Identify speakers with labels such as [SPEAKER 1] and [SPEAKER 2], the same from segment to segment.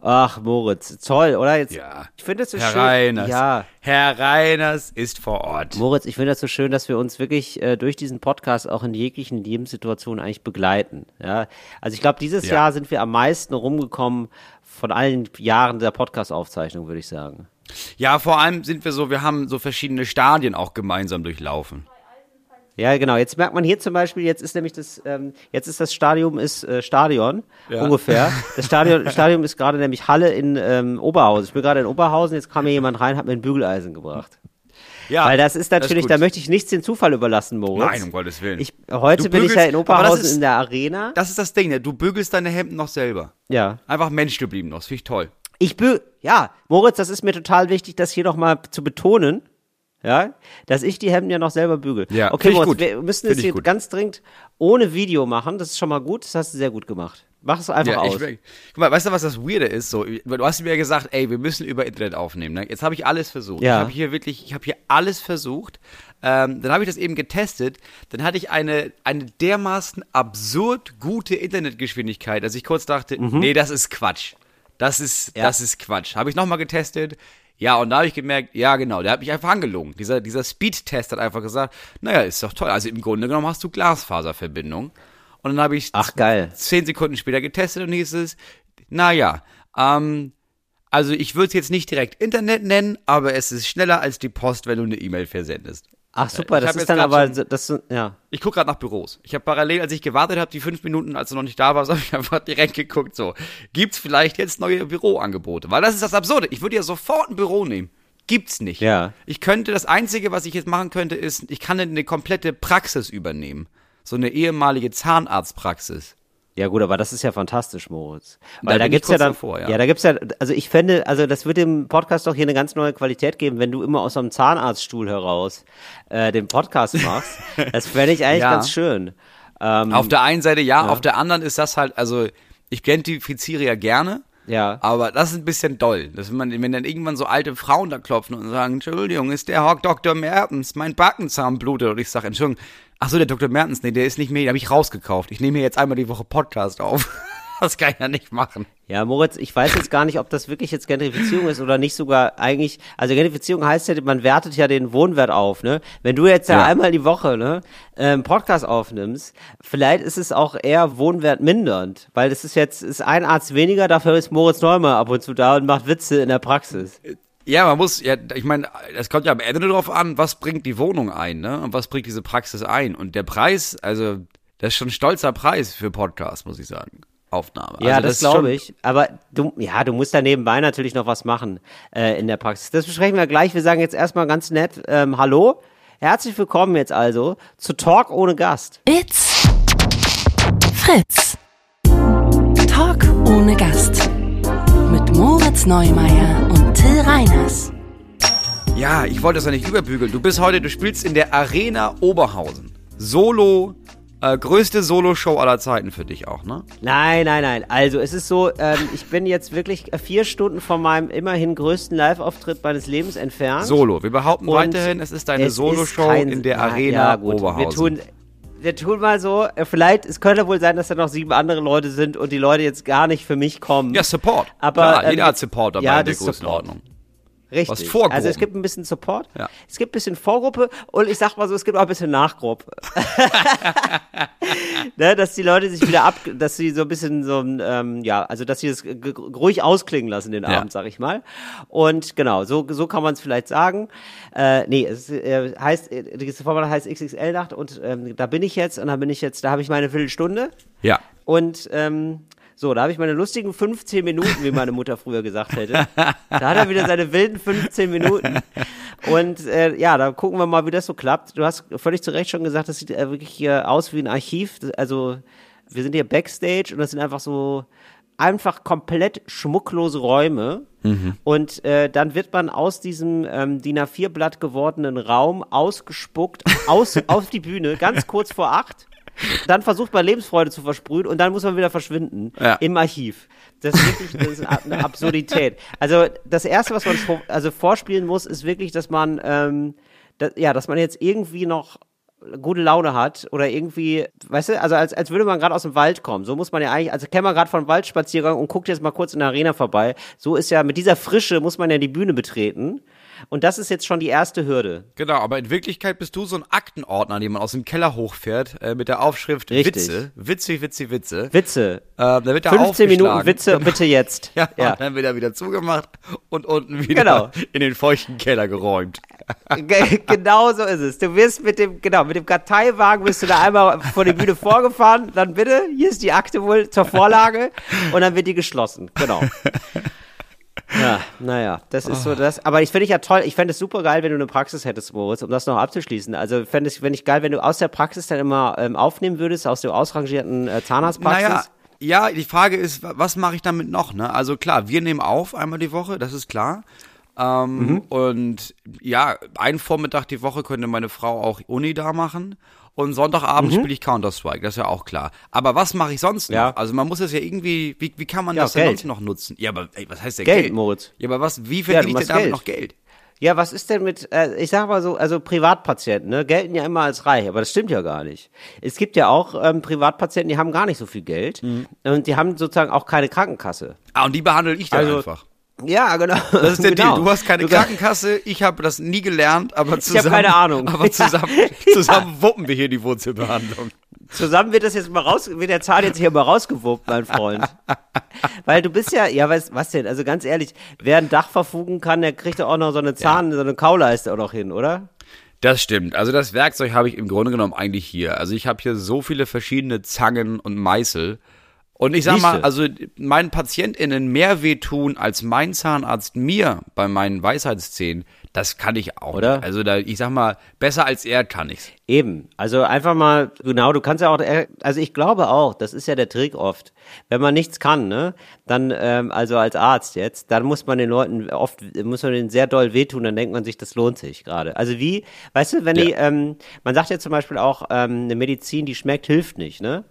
[SPEAKER 1] Ach, Moritz, toll, oder? Jetzt,
[SPEAKER 2] Ja.
[SPEAKER 1] Ich finde es so
[SPEAKER 2] Herr
[SPEAKER 1] schön.
[SPEAKER 2] Reiners.
[SPEAKER 1] Ja,
[SPEAKER 2] Herr Reiners ist vor Ort.
[SPEAKER 1] Moritz, ich finde das so schön, dass wir uns wirklich äh, durch diesen Podcast auch in jeglichen Lebenssituationen eigentlich begleiten. Ja, also ich glaube, dieses
[SPEAKER 2] Ja.
[SPEAKER 1] Jahr sind wir am meisten rumgekommen von allen Jahren der Podcast-Aufzeichnung, würde ich sagen.
[SPEAKER 2] Ja, vor allem sind wir so, wir haben so verschiedene Stadien auch gemeinsam durchlaufen.
[SPEAKER 1] Ja, genau. Jetzt merkt man hier zum Beispiel, jetzt ist nämlich das, ähm, jetzt ist das Stadion ist äh, Stadion
[SPEAKER 2] Ja.
[SPEAKER 1] ungefähr. Das Stadion, Stadion ist gerade nämlich Halle in ähm, Oberhausen. Ich bin gerade in Oberhausen. Jetzt kam hier jemand rein, hat mir ein Bügeleisen gebracht.
[SPEAKER 2] Ja,
[SPEAKER 1] Weil das ist natürlich,
[SPEAKER 2] gut.
[SPEAKER 1] da möchte ich nichts den Zufall überlassen, Moritz.
[SPEAKER 2] Nein, um Gottes Willen.
[SPEAKER 1] Ich, heute
[SPEAKER 2] Du
[SPEAKER 1] bin ich ja in
[SPEAKER 2] das
[SPEAKER 1] Oberhausen
[SPEAKER 2] ist-
[SPEAKER 1] in der Arena.
[SPEAKER 2] Das ist das Ding, ne? Du bügelst deine Hemden noch selber.
[SPEAKER 1] Ja.
[SPEAKER 2] Einfach Mensch geblieben noch. Das finde ich toll.
[SPEAKER 1] Ich bü ja, Moritz, das ist mir total wichtig, das hier noch mal zu betonen. Ja, dass ich die Hemden ja noch selber bügel.
[SPEAKER 2] Ja,
[SPEAKER 1] okay, Moritz,
[SPEAKER 2] gut.
[SPEAKER 1] wir müssen es hier
[SPEAKER 2] gut.
[SPEAKER 1] ganz dringend ohne Video machen. Das ist schon mal gut. Das hast du sehr gut gemacht. Mach es einfach
[SPEAKER 2] Ja,
[SPEAKER 1] aus.
[SPEAKER 2] ich, guck mal, weißt du, was das Weirde ist? So, du hast mir ja gesagt, ey, wir müssen über Internet aufnehmen. Ne? Jetzt habe ich alles versucht.
[SPEAKER 1] Ja.
[SPEAKER 2] Ich habe hier wirklich, ich habe hier alles versucht. Ähm, dann habe ich das eben getestet. Dann hatte ich eine, eine dermaßen absurd gute Internetgeschwindigkeit, dass ich kurz dachte, nee, das ist Quatsch. Das ist,
[SPEAKER 1] Mhm. Ja.
[SPEAKER 2] das ist Quatsch. Habe ich nochmal getestet. Ja, und da habe ich gemerkt, ja genau, der hat mich einfach angelogen. Dieser, dieser Speed-Test hat einfach gesagt, naja, ist doch toll. Also im Grunde genommen hast du Glasfaserverbindung. Und dann habe ich
[SPEAKER 1] Ach, geil.
[SPEAKER 2] zehn Sekunden später getestet und hieß es, naja, ähm, also ich würde es jetzt nicht direkt Internet nennen, aber es ist schneller als die Post, wenn du eine E-Mail versendest.
[SPEAKER 1] Ach super,
[SPEAKER 2] Ich
[SPEAKER 1] das ist dann aber
[SPEAKER 2] schon-
[SPEAKER 1] das ja.
[SPEAKER 2] Ich gucke gerade nach Büros. Ich habe parallel, als ich gewartet habe, die fünf Minuten, als du noch nicht da warst, habe ich einfach direkt geguckt, so, gibt's vielleicht jetzt neue Büroangebote? Weil das ist das Absurde. Ich würde ja sofort ein Büro nehmen. Gibt's nicht.
[SPEAKER 1] Ja.
[SPEAKER 2] Ich könnte, das Einzige, was ich jetzt machen könnte, ist, ich kann eine komplette Praxis übernehmen. So eine ehemalige Zahnarztpraxis.
[SPEAKER 1] Ja gut, aber das ist ja fantastisch, Moritz.
[SPEAKER 2] Da
[SPEAKER 1] Weil da,
[SPEAKER 2] ich
[SPEAKER 1] gibt's ja dann,
[SPEAKER 2] davor, ja.
[SPEAKER 1] ja. da gibt's ja, also ich fände, also das wird dem Podcast doch hier eine ganz neue Qualität geben, wenn du immer aus so einem Zahnarztstuhl heraus äh, den Podcast machst. das fände ich eigentlich
[SPEAKER 2] Ja.
[SPEAKER 1] ganz schön. Ähm,
[SPEAKER 2] Auf der einen Seite ja, auf der anderen ist das halt, also ich identifiziere ja gerne,
[SPEAKER 1] ja.
[SPEAKER 2] aber das ist ein bisschen doll. Dass man, wenn dann irgendwann so alte Frauen da klopfen und sagen, Entschuldigung, ist der Herr Dr. Mertens, mein Backenzahn blutet. Und ich sage, Entschuldigung, ach so, der Dr. Mertens, nee, der ist nicht mehr, den habe ich rausgekauft. Ich nehme hier jetzt einmal die Woche Podcast auf. das kann ich ja nicht machen.
[SPEAKER 1] Ja, Moritz, ich weiß jetzt gar nicht, ob das wirklich jetzt Gentrifizierung ist oder nicht sogar eigentlich, also Gentrifizierung heißt ja, man wertet ja den Wohnwert auf, ne? Wenn du jetzt ja,
[SPEAKER 2] Ja.
[SPEAKER 1] einmal die Woche, ne, ähm, Podcast aufnimmst, vielleicht ist es auch eher Wohnwert mindernd, weil das ist jetzt, ist ein Arzt weniger, dafür ist Moritz Neumann ab und zu da und macht Witze in der Praxis.
[SPEAKER 2] Ja, man muss, ja, ich meine, es kommt ja am Ende darauf an, was bringt die Wohnung ein, ne? Und was bringt diese Praxis ein? Und der Preis, also, das ist schon ein stolzer Preis für Podcast, muss ich sagen. Aufnahme.
[SPEAKER 1] Ja,
[SPEAKER 2] also,
[SPEAKER 1] das,
[SPEAKER 2] ist
[SPEAKER 1] glaube ich. Aber du, ja, du musst da nebenbei natürlich noch was machen äh, in der Praxis. Das besprechen wir gleich. Wir sagen jetzt erstmal ganz nett ähm, Hallo. Herzlich willkommen jetzt also zu Talk ohne Gast.
[SPEAKER 3] It's Fritz. Talk ohne Gast. Mit Moritz Neumeier und Till Reiners.
[SPEAKER 2] Ja, ich wollte das ja nicht überbügeln. Du bist heute, du spielst in der Arena Oberhausen. Solo, äh, größte Solo-Show aller Zeiten für dich auch, ne?
[SPEAKER 1] Nein, nein, nein. Also es ist so, ähm, ich bin jetzt wirklich vier Stunden von meinem immerhin größten Live-Auftritt meines Lebens entfernt.
[SPEAKER 2] Solo. Wir behaupten
[SPEAKER 1] Und
[SPEAKER 2] weiterhin, es ist deine Solo-Show in der
[SPEAKER 1] Ja,
[SPEAKER 2] Arena
[SPEAKER 1] ja, gut.
[SPEAKER 2] Oberhausen.
[SPEAKER 1] Wir tun, wir tun mal so, äh, vielleicht, es könnte wohl sein, dass da noch sieben andere Leute sind und die Leute jetzt gar nicht für mich kommen.
[SPEAKER 2] ja, Support.
[SPEAKER 1] Aber,
[SPEAKER 2] Klar,
[SPEAKER 1] ähm,
[SPEAKER 2] jeder hat Support dabei
[SPEAKER 1] ja,
[SPEAKER 2] in der
[SPEAKER 1] das ist Support. Richtig.
[SPEAKER 2] Was Vorgruppen.
[SPEAKER 1] Also es gibt ein bisschen Support,
[SPEAKER 2] Ja.
[SPEAKER 1] es gibt ein bisschen Vorgruppe und ich sag mal so, es gibt auch ein bisschen Nachgruppe. ne, dass die Leute sich wieder ab, dass sie so ein bisschen so, ähm, ja, also dass sie das g- g- ruhig ausklingen lassen den
[SPEAKER 2] Ja.
[SPEAKER 1] Abend, sag ich mal. Und genau, so, so kann man es vielleicht sagen. Äh, nee, es äh, heißt, äh, dieses Format heißt XXL-Nacht und ähm, da bin ich jetzt und da bin ich jetzt, da habe ich meine Viertelstunde.
[SPEAKER 2] Ja.
[SPEAKER 1] Und ähm, so, da habe ich meine lustigen 15 Minuten, wie meine Mutter früher gesagt hätte. Da hat er wieder seine wilden 15 Minuten. Und äh, ja, da gucken wir mal, wie das so klappt. Du hast völlig zu Recht schon gesagt, das sieht äh, wirklich hier aus wie ein Archiv. Das- Also wir sind hier Backstage und das sind einfach so einfach komplett schmucklose Räume. Und äh, dann wird man aus diesem ähm, DIN A4-Blatt gewordenen Raum ausgespuckt aus, auf die Bühne, ganz kurz vor acht. Dann versucht man Lebensfreude zu versprühen und dann muss man wieder verschwinden
[SPEAKER 2] Ja.
[SPEAKER 1] im Archiv. Das ist wirklich das ist eine Absurdität. Also das Erste, was man also vorspielen muss, ist wirklich, dass man, ähm, da, ja, dass man jetzt irgendwie noch gute Laune hat oder irgendwie, weißt du, also als, als würde man gerade aus dem Wald kommen. So muss man ja eigentlich, also käme man gerade vom Waldspaziergang und guckt jetzt mal kurz in der Arena vorbei. So ist ja, mit dieser Frische muss man ja die Bühne betreten. Und das ist jetzt schon die erste Hürde.
[SPEAKER 2] Genau, aber in Wirklichkeit bist du so ein Aktenordner, den man aus dem Keller hochfährt, äh, mit der Aufschrift
[SPEAKER 1] Richtig.
[SPEAKER 2] Witze, Witze, Witze, Witze.
[SPEAKER 1] Witze.
[SPEAKER 2] Äh, da wird er
[SPEAKER 1] 15 Minuten. Witze, bitte jetzt.
[SPEAKER 2] Ja,
[SPEAKER 1] ja.
[SPEAKER 2] und dann wird er wieder zugemacht und unten wieder
[SPEAKER 1] Genau.
[SPEAKER 2] in den feuchten Keller geräumt.
[SPEAKER 1] Ge- genau so ist es. Du wirst mit dem, genau, mit dem Karteiwagen bist du da einmal vor die Bühne vorgefahren, dann bitte, hier ist die Akte wohl zur Vorlage und dann wird die geschlossen. Genau. Ja, naja, das ist so das. Aber ich finde ich ja toll, ich fände es super geil, wenn du eine Praxis hättest, Moritz, um das noch abzuschließen. Also fände ich, fände ich geil, wenn du aus der Praxis dann immer ähm, aufnehmen würdest, aus dem ausrangierten äh, Zahnarztpraxis.
[SPEAKER 2] Naja, ja, die Frage ist, wa- was mache ich damit noch? Ne? Also klar, wir nehmen auf einmal die Woche, das ist klar. Ähm,
[SPEAKER 1] Mhm.
[SPEAKER 2] Und ja, einen Vormittag die Woche könnte meine Frau auch Uni da machen. Und Sonntagabend
[SPEAKER 1] Mhm.
[SPEAKER 2] spiele ich Counter-Strike, das ist ja auch klar. Aber was mache ich sonst noch?
[SPEAKER 1] Ja.
[SPEAKER 2] Also man muss es ja irgendwie, wie, wie kann man
[SPEAKER 1] Ja,
[SPEAKER 2] das denn
[SPEAKER 1] Geld.
[SPEAKER 2] sonst noch nutzen? Ja, aber ey, was heißt denn
[SPEAKER 1] Geld,
[SPEAKER 2] Geld?
[SPEAKER 1] Moritz.
[SPEAKER 2] Ja, aber was, wie
[SPEAKER 1] Ja,
[SPEAKER 2] verdiene ich
[SPEAKER 1] machst
[SPEAKER 2] denn damit
[SPEAKER 1] Geld.
[SPEAKER 2] noch Geld?
[SPEAKER 1] Ja, was ist denn mit, äh, ich sag mal so, also Privatpatienten, ne, gelten ja immer als reich, aber das stimmt ja gar nicht. Es gibt ja auch ähm, Privatpatienten, die haben gar nicht so viel Geld
[SPEAKER 2] Mhm.
[SPEAKER 1] und die haben sozusagen auch keine Krankenkasse.
[SPEAKER 2] Ah, und die behandle ich dann
[SPEAKER 1] Also,
[SPEAKER 2] einfach.
[SPEAKER 1] Ja, genau.
[SPEAKER 2] Das ist der
[SPEAKER 1] genau.
[SPEAKER 2] Deal. Du hast keine Krankenkasse, ich habe das nie gelernt, aber zusammen.
[SPEAKER 1] keine Ahnung.
[SPEAKER 2] Aber zusammen,
[SPEAKER 1] Ja.
[SPEAKER 2] zusammen wuppen wir hier die Wurzelbehandlung.
[SPEAKER 1] Zusammen wird das jetzt mal raus, wird der Zahn jetzt hier mal rausgewuppt, mein Freund. Weil du bist ja, ja, was, was denn? Also ganz ehrlich, wer ein Dach verfugen kann, der kriegt ja auch noch so eine Zahn, so eine Kauleiste auch noch hin, oder?
[SPEAKER 2] Das stimmt. Also das Werkzeug habe ich im Grunde genommen eigentlich hier. Also ich habe hier so viele verschiedene Zangen und Meißel. Und ich sag mal, also meinen PatientInnen mehr wehtun als mein Zahnarzt mir bei meinen Weisheitszähnen, das kann ich auch.
[SPEAKER 1] Oder?
[SPEAKER 2] Also da, ich sag mal, besser als er kann ich's.
[SPEAKER 1] Eben, also einfach mal, genau, du kannst ja auch, also ich glaube auch, das ist ja der Trick oft. Wenn man nichts kann, ne, dann, ähm, also als Arzt jetzt, dann muss man den Leuten oft, muss man denen sehr doll wehtun, dann denkt man sich, das lohnt sich gerade. Also wie, weißt du, wenn die, ähm, man sagt ja zum Beispiel auch, ähm, eine Medizin, die schmeckt, hilft nicht, ne?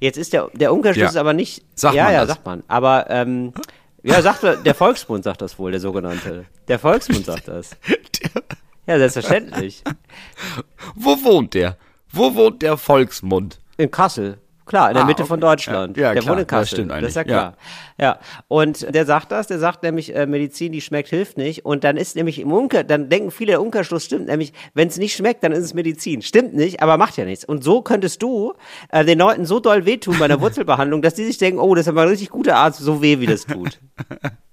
[SPEAKER 1] Jetzt ist der, der Umkehrschluss
[SPEAKER 2] Ja.
[SPEAKER 1] aber nicht,
[SPEAKER 2] Sagt
[SPEAKER 1] ja,
[SPEAKER 2] man
[SPEAKER 1] ja,
[SPEAKER 2] das?
[SPEAKER 1] sagt man, aber, ähm, ja, sagt der Volksmund sagt das wohl, der sogenannte. Der Volksmund sagt das. Ja, selbstverständlich.
[SPEAKER 2] Wo wohnt der? Wo wohnt der Volksmund?
[SPEAKER 1] In Kassel. Klar, in der
[SPEAKER 2] Ah,
[SPEAKER 1] Mitte
[SPEAKER 2] okay.
[SPEAKER 1] von Deutschland.
[SPEAKER 2] Ja, ja,
[SPEAKER 1] der
[SPEAKER 2] klar.
[SPEAKER 1] wohnt in
[SPEAKER 2] Das
[SPEAKER 1] Kassel.
[SPEAKER 2] stimmt
[SPEAKER 1] Das ist ja
[SPEAKER 2] eigentlich.
[SPEAKER 1] klar. Ja. Und der sagt das, der sagt nämlich, äh, Medizin, die schmeckt, hilft nicht. Und dann ist nämlich im Umkehr, dann denken viele, der Umkehrschluss stimmt nämlich, wenn es nicht schmeckt, dann ist es Medizin. Stimmt nicht, aber macht ja nichts. Und so könntest du äh, den Leuten so doll wehtun bei einer Wurzelbehandlung, dass die sich denken, oh, das ist aber ein richtig guter Arzt, so weh, wie das tut.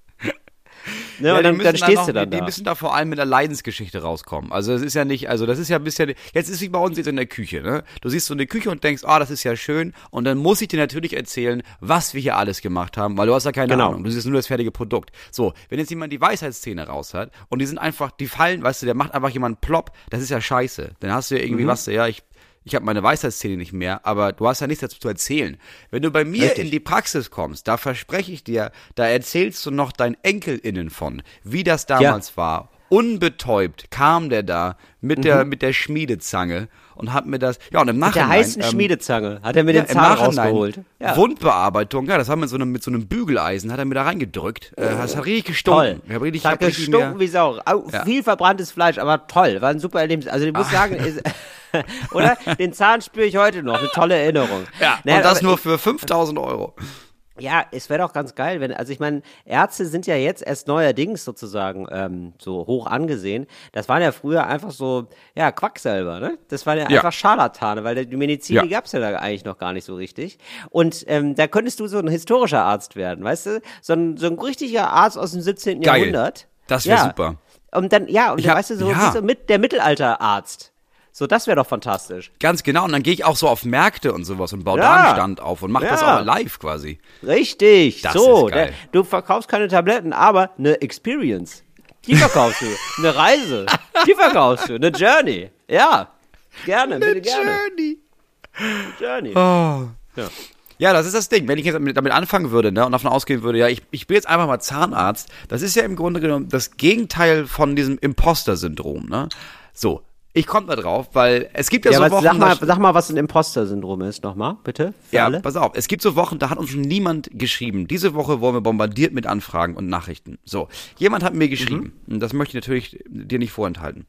[SPEAKER 1] Ne,
[SPEAKER 2] Ja,
[SPEAKER 1] und dann, dann stehst
[SPEAKER 2] noch,
[SPEAKER 1] du dann
[SPEAKER 2] die,
[SPEAKER 1] da.
[SPEAKER 2] die müssen da vor allem mit der Leidensgeschichte rauskommen. Also es ist ja nicht, also das ist ja ein bisschen, jetzt ist wie bei uns jetzt in der Küche, ne? Du siehst so eine Küche und denkst, ah, das ist ja schön. Und dann muss ich dir natürlich erzählen, was wir hier alles gemacht haben, weil du hast ja keine
[SPEAKER 1] Genau.
[SPEAKER 2] Ahnung. Du siehst nur das fertige Produkt. So, wenn jetzt jemand die Weisheitszähne raus hat und die sind einfach, die fallen, weißt du, der macht einfach jemand plopp, das ist ja scheiße. Dann hast du ja
[SPEAKER 1] Mhm.
[SPEAKER 2] irgendwie was, ja, ich, ich habe meine Weisheitszähne nicht mehr, aber du hast ja nichts dazu zu erzählen. Wenn du bei mir
[SPEAKER 1] Richtig.
[SPEAKER 2] in die Praxis kommst, da verspreche ich dir, da erzählst du noch deinen EnkelInnen von, wie das damals war. Unbetäubt kam der da mit der mit der Schmiedezange und hat mir das ja und im
[SPEAKER 1] Mhm. Mit der
[SPEAKER 2] Nachhinein
[SPEAKER 1] heißen
[SPEAKER 2] ähm,
[SPEAKER 1] Schmiedezange hat er mir
[SPEAKER 2] ja,
[SPEAKER 1] den Zahn rausgeholt.
[SPEAKER 2] Ja. Wundbearbeitung, ja, das haben wir mit so einem, mit so einem Bügeleisen, hat er mir da reingedrückt. Äh, das hat richtig gestunken.
[SPEAKER 1] Toll.
[SPEAKER 2] Ich hab richtig,
[SPEAKER 1] hat gestunken wie Sau. Au,
[SPEAKER 2] Ja.
[SPEAKER 1] Viel verbranntes Fleisch, aber toll. War ein super Erlebnis. Also ich muss sagen, ist, oder? Den Zahn spüre ich heute noch. Eine tolle Erinnerung.
[SPEAKER 2] ja,
[SPEAKER 1] Naja,
[SPEAKER 2] und das
[SPEAKER 1] aber
[SPEAKER 2] nur für 5000 Euro.
[SPEAKER 1] Ja, es wäre doch ganz geil, wenn, also ich meine, Ärzte sind ja jetzt erst neuerdings sozusagen ähm, so hoch angesehen. Das waren ja früher einfach so, ja, Quacksalber, ne? Das waren ja,
[SPEAKER 2] Ja.
[SPEAKER 1] einfach Scharlatane, weil die Medizin,
[SPEAKER 2] Ja.
[SPEAKER 1] die gab's ja da eigentlich noch gar nicht so richtig. Und ähm, da könntest du so ein historischer Arzt werden, weißt du? So ein, so ein richtiger Arzt aus dem 17.
[SPEAKER 2] Geil.
[SPEAKER 1] Jahrhundert.
[SPEAKER 2] Das wär
[SPEAKER 1] ja.
[SPEAKER 2] super.
[SPEAKER 1] Und dann, ja, und
[SPEAKER 2] hab-
[SPEAKER 1] weißt du, so,
[SPEAKER 2] ja.
[SPEAKER 1] so mit der Mittelalterarzt. So, das wäre doch fantastisch.
[SPEAKER 2] Ganz genau. Und dann gehe ich auch so auf Märkte und sowas und baue
[SPEAKER 1] Ja.
[SPEAKER 2] da einen Stand auf und mache das
[SPEAKER 1] Ja.
[SPEAKER 2] auch live quasi.
[SPEAKER 1] Richtig,
[SPEAKER 2] Das
[SPEAKER 1] so.
[SPEAKER 2] ist geil.
[SPEAKER 1] der- du verkaufst keine Tabletten, aber eine Experience. Die verkaufst du. Eine Reise. Die verkaufst du. Eine Journey. Ja. Gerne, bitte gerne.
[SPEAKER 2] Journey.
[SPEAKER 1] Journey.
[SPEAKER 2] Oh.
[SPEAKER 1] Ja.
[SPEAKER 2] Ja, das ist das Ding. Wenn ich jetzt damit damit anfangen würde ne, und davon ausgehen würde, ja, ich, ich bin jetzt einfach mal Zahnarzt, das ist ja im Grunde genommen das Gegenteil von diesem Imposter-Syndrom. Ne? So, ich komme da drauf, weil es gibt ja,
[SPEAKER 1] Ja,
[SPEAKER 2] so Wochen,
[SPEAKER 1] sag, mal,
[SPEAKER 2] da-
[SPEAKER 1] sag mal, was ein Imposter-Syndrom ist, nochmal, bitte. Für
[SPEAKER 2] ja,
[SPEAKER 1] alle.
[SPEAKER 2] pass auf, es gibt so Wochen, da hat uns schon niemand geschrieben. Diese Woche wurden wir bombardiert mit Anfragen und Nachrichten. So, jemand hat mir geschrieben, und das möchte ich natürlich dir nicht vorenthalten.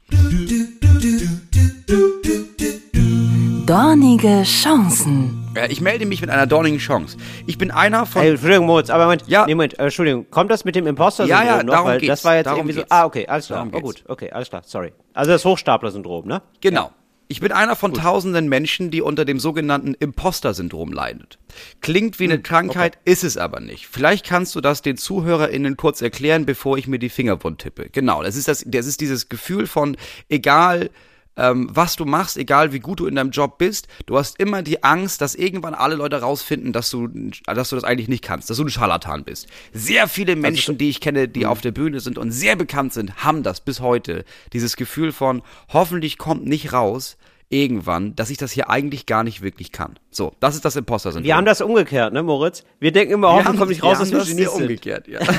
[SPEAKER 3] Dornige Chancen.
[SPEAKER 2] Ja, ich melde mich mit einer dornigen Chance. Ich bin einer von.
[SPEAKER 1] Hey, Entschuldigung, Moritz, aber Moment,
[SPEAKER 2] Ja.
[SPEAKER 1] nee, Moment, Entschuldigung, kommt das mit dem imposter
[SPEAKER 2] Ja, ja,
[SPEAKER 1] noch?
[SPEAKER 2] darum
[SPEAKER 1] Weil
[SPEAKER 2] geht's,
[SPEAKER 1] das war jetzt
[SPEAKER 2] darum
[SPEAKER 1] irgendwie so, ah, okay, alles klar,
[SPEAKER 2] Darum
[SPEAKER 1] oh gut, okay, alles klar, sorry. Also das Hochstapler-Syndrom, ne?
[SPEAKER 2] Genau. Ich bin einer von tausenden Menschen, die unter dem sogenannten Imposter-Syndrom leidet. Klingt wie eine
[SPEAKER 1] Hm,
[SPEAKER 2] Krankheit, ist es aber nicht. Vielleicht kannst du das den ZuhörerInnen kurz erklären, bevor ich mir die Finger wund tippe. Genau, das ist, das, das ist dieses Gefühl von, egal ähm, was du machst, egal wie gut du in deinem Job bist, du hast immer die Angst, dass irgendwann alle Leute rausfinden, dass du, dass du das eigentlich nicht kannst, dass du ein Scharlatan bist. Sehr viele Menschen, die ich kenne, die auf der Bühne sind und sehr bekannt sind, haben das bis heute. Dieses Gefühl von, hoffentlich kommt nicht raus, irgendwann, dass ich das hier eigentlich gar nicht wirklich kann. So, das ist das Imposter-Syndrom.
[SPEAKER 1] Wir haben das umgekehrt, ne, Moritz? Wir denken immer, hoffentlich kommt nicht raus, dass wir Genies sind.
[SPEAKER 2] umgekehrt, ja.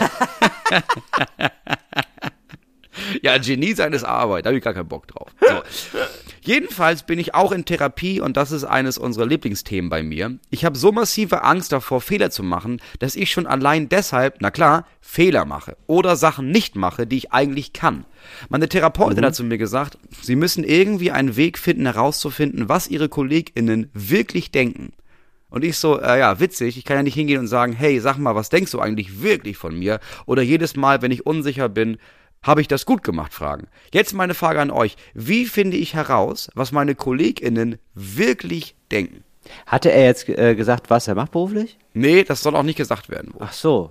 [SPEAKER 2] ja, Genie sein ist Arbeit, da habe ich gar keinen Bock drauf. So. Jedenfalls bin ich auch in Therapie und das ist eines unserer Lieblingsthemen bei mir. Ich habe so massive Angst davor, Fehler zu machen, dass ich schon allein deshalb, na klar, Fehler mache oder Sachen nicht mache, die ich eigentlich kann. Meine Therapeutin hat zu mir gesagt, sie müssen irgendwie einen Weg finden, herauszufinden, was ihre KollegInnen wirklich denken. Und ich so, äh, ja, witzig, ich kann ja nicht hingehen und sagen, hey, sag mal, was denkst du eigentlich wirklich von mir? Oder jedes Mal, wenn ich unsicher bin, habe ich das gut gemacht, fragen. Jetzt meine Frage an euch. Wie finde ich heraus, was meine KollegInnen wirklich denken?
[SPEAKER 1] Hatte er jetzt äh, gesagt, was er macht beruflich?
[SPEAKER 2] Nee, das soll auch nicht gesagt werden.
[SPEAKER 1] Ach so.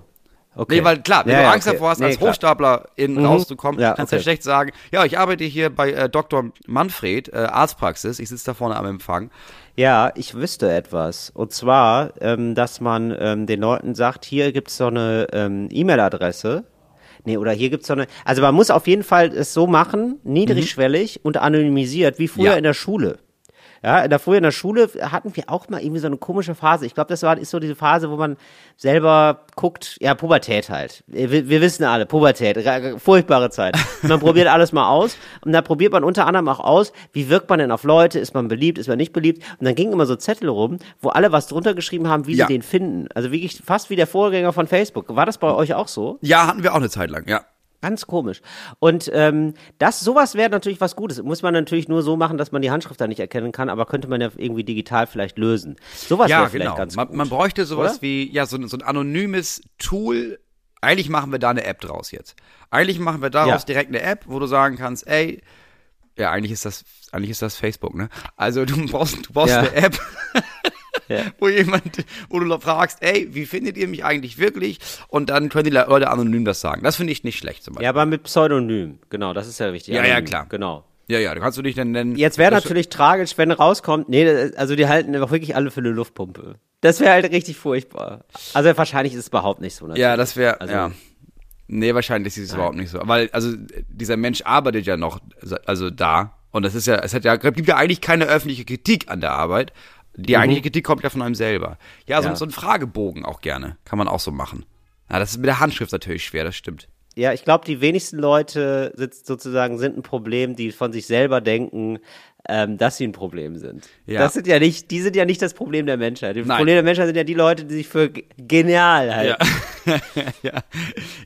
[SPEAKER 1] Okay.
[SPEAKER 2] Nee, weil klar, wenn
[SPEAKER 1] Ja,
[SPEAKER 2] du
[SPEAKER 1] ja,
[SPEAKER 2] Angst
[SPEAKER 1] okay.
[SPEAKER 2] davor hast,
[SPEAKER 1] Nee,
[SPEAKER 2] als
[SPEAKER 1] klar.
[SPEAKER 2] Hochstapler in
[SPEAKER 1] Mhm.
[SPEAKER 2] rauszukommen,
[SPEAKER 1] Ja,
[SPEAKER 2] kannst du
[SPEAKER 1] okay.
[SPEAKER 2] ja schlecht sagen, ja, ich arbeite hier bei äh, Dr. Manfred, äh, Arztpraxis, ich sitze da vorne am Empfang.
[SPEAKER 1] Ja, ich wüsste etwas. Und zwar, ähm, dass man ähm, den Leuten sagt, hier gibt's so eine ähm, E-Mail-Adresse. Nee, oder hier gibt's so eine. Also man muss auf jeden Fall es so machen, niedrigschwellig und anonymisiert, wie früher
[SPEAKER 2] Mhm. Ja.
[SPEAKER 1] in der Schule. Ja, in der, früher in der Schule hatten wir auch mal irgendwie so eine komische Phase. Ich glaube, das war ist so diese Phase, wo man selber guckt, ja, Pubertät halt. Wir, wir wissen alle, Pubertät, furchtbare Zeit. Man probiert alles mal aus. Und da probiert man unter anderem auch aus, wie wirkt man denn auf Leute? Ist man beliebt, ist man nicht beliebt? Und dann gingen immer so Zettel rum, wo alle was drunter geschrieben haben, wie
[SPEAKER 2] Ja.
[SPEAKER 1] sie den finden. Also wirklich fast wie der Vorgänger von Facebook. War das bei euch auch so?
[SPEAKER 2] Ja, hatten wir auch eine Zeit lang, ja.
[SPEAKER 1] Ganz komisch. Und ähm, das, sowas wäre natürlich was Gutes. Muss man natürlich nur so machen, dass man die Handschrift da nicht erkennen kann, aber könnte man ja irgendwie digital vielleicht lösen. Sowas
[SPEAKER 2] Ja,
[SPEAKER 1] wäre vielleicht
[SPEAKER 2] genau.
[SPEAKER 1] ganz
[SPEAKER 2] Man,
[SPEAKER 1] gut.
[SPEAKER 2] man bräuchte sowas
[SPEAKER 1] oder?
[SPEAKER 2] wie, ja, so, ein- so ein anonymes Tool. Eigentlich machen wir da eine App draus jetzt. Eigentlich machen wir daraus
[SPEAKER 1] Ja.
[SPEAKER 2] direkt eine App, wo du sagen kannst, ey, ja, eigentlich ist das, eigentlich ist das Facebook, ne? Also du brauchst, du brauchst
[SPEAKER 1] Ja.
[SPEAKER 2] eine App,
[SPEAKER 1] Ja.
[SPEAKER 2] wo jemand, wo du fragst, ey, wie findet ihr mich eigentlich wirklich? Und dann können die Leute anonym das sagen. Das finde ich nicht schlecht zum Beispiel.
[SPEAKER 1] Ja, aber mit Pseudonym. Genau, das ist ja wichtig.
[SPEAKER 2] Ja, ja, klar.
[SPEAKER 1] Genau.
[SPEAKER 2] Ja, ja, du kannst du dich dann nennen.
[SPEAKER 1] Jetzt wäre natürlich tragisch, wenn rauskommt, nee, also die halten einfach wirklich alle für eine Luftpumpe. Das wäre halt richtig furchtbar. Also wahrscheinlich ist es überhaupt nicht so. Natürlich.
[SPEAKER 2] Ja, das wäre,
[SPEAKER 1] Also-
[SPEAKER 2] ja. Nee, wahrscheinlich ist es überhaupt nicht so. Weil, also, dieser Mensch arbeitet ja noch, also da. Und das ist ja, es hat ja, gibt ja eigentlich keine öffentliche Kritik an der Arbeit. Die eigentliche Kritik kommt ja von einem selber. Ja, so,
[SPEAKER 1] Mhm. Ja.
[SPEAKER 2] so ein Fragebogen auch gerne. Kann man auch so machen. Ja, das ist mit der Handschrift natürlich schwer, das stimmt.
[SPEAKER 1] Ja, ich glaube, die wenigsten Leute sind sozusagen sind ein Problem, die von sich selber denken, ähm, dass sie ein Problem sind.
[SPEAKER 2] Ja.
[SPEAKER 1] Das sind ja nicht, die sind ja nicht das Problem der Menschheit. Das
[SPEAKER 2] Nein.
[SPEAKER 1] Problem der Menschheit sind ja die Leute, die sich für genial halten.
[SPEAKER 2] ja.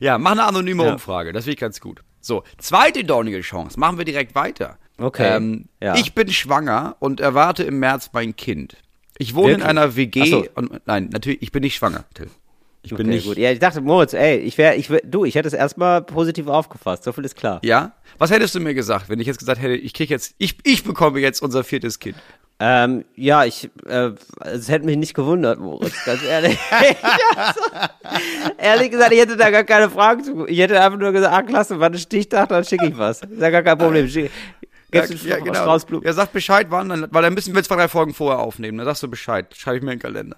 [SPEAKER 2] ja, mach eine anonyme
[SPEAKER 1] Ja.
[SPEAKER 2] Umfrage, das finde ich ganz gut. So, zweite dornige Chance, machen wir direkt weiter.
[SPEAKER 1] Okay,
[SPEAKER 2] Ähm,
[SPEAKER 1] ja.
[SPEAKER 2] Ich bin schwanger und erwarte im März mein Kind. Ich wohne in
[SPEAKER 1] Wirklich?
[SPEAKER 2] einer WG
[SPEAKER 1] so.
[SPEAKER 2] und nein, natürlich, ich bin nicht schwanger, Till. Ich bin
[SPEAKER 1] Okay,
[SPEAKER 2] nicht.
[SPEAKER 1] gut. Ja, ich dachte, Moritz, ey, ich wäre, ich wär, du, ich hätte es erstmal positiv aufgefasst. So viel ist klar.
[SPEAKER 2] Ja? Was hättest du mir gesagt, wenn ich jetzt gesagt hätte, ich krieg jetzt, ich, ich bekomme jetzt unser viertes Kind?
[SPEAKER 1] Ähm, ja, ich, äh, es hätte mich nicht gewundert, Moritz, ganz ehrlich. ehrlich gesagt, ich hätte da gar keine Fragen zu. Ich hätte einfach nur gesagt, ah, klasse, war ein Stichtag, dann schicke ich was. Ist ja gar kein Problem. Du
[SPEAKER 2] ja,
[SPEAKER 1] ja,
[SPEAKER 2] genau.
[SPEAKER 1] Straußblumen?
[SPEAKER 2] Ja, sag Bescheid, wann, dann, weil dann müssen wir zwei, drei Folgen vorher aufnehmen. Dann sagst du Bescheid. Schreibe ich mir in den Kalender.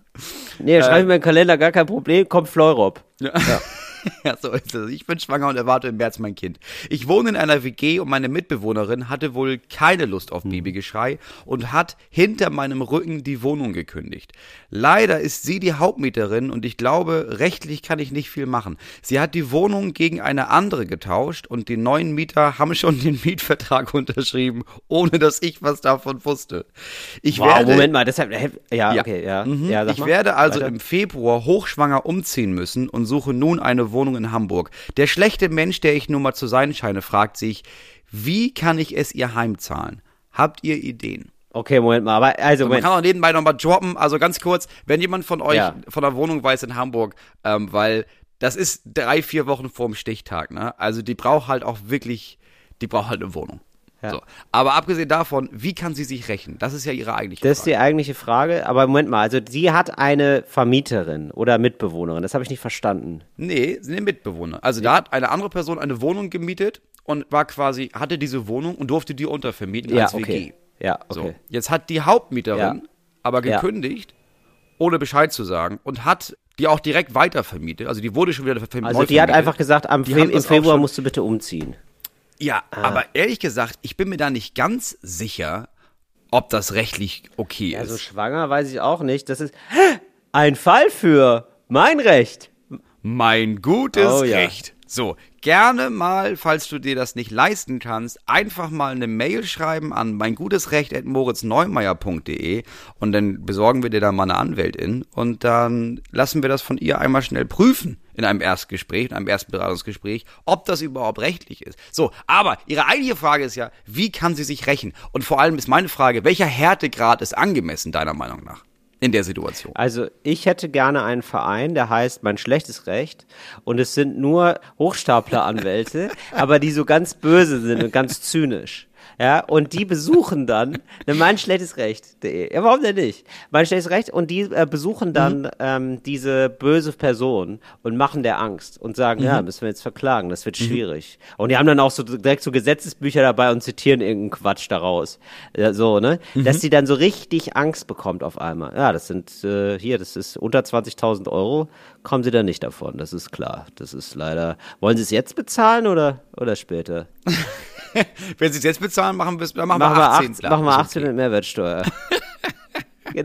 [SPEAKER 1] Nee, schreibe ich mir in den Kalender, gar kein Problem, kommt Fleurop.
[SPEAKER 2] Ja. ja, so ist es. Ich bin schwanger und erwarte im März mein Kind. Ich wohne in einer WG und meine Mitbewohnerin hatte wohl keine Lust auf Babygeschrei und hat hinter meinem Rücken die Wohnung gekündigt. Leider ist sie die Hauptmieterin und ich glaube, rechtlich kann ich nicht viel machen. Sie hat die Wohnung gegen eine andere getauscht und die neuen Mieter haben schon den Mietvertrag unterschrieben, ohne dass ich was davon wusste. Ich
[SPEAKER 1] Wow,
[SPEAKER 2] werde,
[SPEAKER 1] Moment mal, deshalb, ja,
[SPEAKER 2] Ja.
[SPEAKER 1] okay, ja.
[SPEAKER 2] Mhm.
[SPEAKER 1] ja
[SPEAKER 2] ich
[SPEAKER 1] mal.
[SPEAKER 2] werde also
[SPEAKER 1] Weiter.
[SPEAKER 2] im Februar hochschwanger umziehen müssen und suche nun eine Wohnung in Hamburg. Der schlechte Mensch, der ich nun mal zu sein scheine, fragt sich, wie kann ich es ihr heimzahlen? Habt ihr Ideen?
[SPEAKER 1] Okay, Moment mal, aber also
[SPEAKER 2] Man
[SPEAKER 1] Moment.
[SPEAKER 2] kann auch nebenbei nochmal droppen. Also ganz kurz, wenn jemand von euch
[SPEAKER 1] Ja.
[SPEAKER 2] von der Wohnung weiß in Hamburg, ähm, weil das ist drei, vier Wochen vorm Stichtag, ne? Also die braucht halt auch wirklich, die braucht halt eine Wohnung.
[SPEAKER 1] Ja.
[SPEAKER 2] So. Aber abgesehen davon, wie kann sie sich rächen? Das ist ja ihre eigentliche
[SPEAKER 1] Das ist
[SPEAKER 2] Frage.
[SPEAKER 1] die eigentliche Frage. Aber Moment mal, also sie hat eine Vermieterin oder Mitbewohnerin. Das habe ich nicht verstanden.
[SPEAKER 2] Nee, sie sind Mitbewohner. Also da hat eine andere Person eine Wohnung gemietet und war quasi, hatte diese Wohnung und durfte die untervermieten
[SPEAKER 1] Ja,
[SPEAKER 2] als WG.
[SPEAKER 1] okay. Ja,
[SPEAKER 2] So.
[SPEAKER 1] okay.
[SPEAKER 2] Jetzt hat die Hauptmieterin
[SPEAKER 1] Ja.
[SPEAKER 2] aber
[SPEAKER 1] Ja.
[SPEAKER 2] gekündigt, ohne Bescheid zu sagen, und hat die auch direkt weitervermietet. Also die wurde schon wieder vermietet.
[SPEAKER 1] Also die hat einfach gesagt, am Fe im Februar musst du bitte umziehen.
[SPEAKER 2] Ja,
[SPEAKER 1] Ah.
[SPEAKER 2] aber ehrlich gesagt, ich bin mir da nicht ganz sicher, ob das rechtlich okay
[SPEAKER 1] Also
[SPEAKER 2] ist.
[SPEAKER 1] schwanger weiß ich auch nicht. Das ist ein Fall für mein Recht.
[SPEAKER 2] Mein gutes
[SPEAKER 1] Oh ja.
[SPEAKER 2] Recht. So, gerne mal, falls du dir das nicht leisten kannst, einfach mal eine Mail schreiben an mein gutes Recht moritzneumeier.de und dann besorgen wir dir da mal eine Anwältin und dann lassen wir das von ihr einmal schnell prüfen in einem Erstgespräch, in einem ersten Beratungsgespräch, ob das überhaupt rechtlich ist. So, aber ihre eigentliche Frage ist ja, wie kann sie sich rächen? Und vor allem ist meine Frage, welcher Härtegrad ist angemessen deiner Meinung nach in der Situation?
[SPEAKER 1] Also ich hätte gerne einen Verein, der heißt Mein schlechtes Recht und es sind nur Hochstapleranwälte, aber die so ganz böse sind und ganz zynisch. Ja, und die besuchen dann ne, mein schlechtes Recht.de. Ja, warum denn nicht? Mein schlechtes Recht und die äh, besuchen dann ähm, diese böse Person und machen der Angst und sagen, ja, müssen wir jetzt verklagen, das wird schwierig. Und die haben dann auch so direkt so Gesetzesbücher dabei und zitieren irgendeinen Quatsch daraus. Ja, so, ne? Dass die dann so richtig Angst bekommt auf einmal. Ja, das sind äh, hier, das ist unter 20.000 Euro, kommen sie dann nicht davon, das ist klar. Das ist leider. Wollen sie es jetzt bezahlen oder, oder später?
[SPEAKER 2] Wenn sie es jetzt bezahlen, machen wir machen,
[SPEAKER 1] Machen
[SPEAKER 2] wir
[SPEAKER 1] wir
[SPEAKER 2] 18.
[SPEAKER 1] 18, machen wir
[SPEAKER 2] Ist
[SPEAKER 1] 18
[SPEAKER 2] okay.
[SPEAKER 1] mit Mehrwertsteuer. Ja,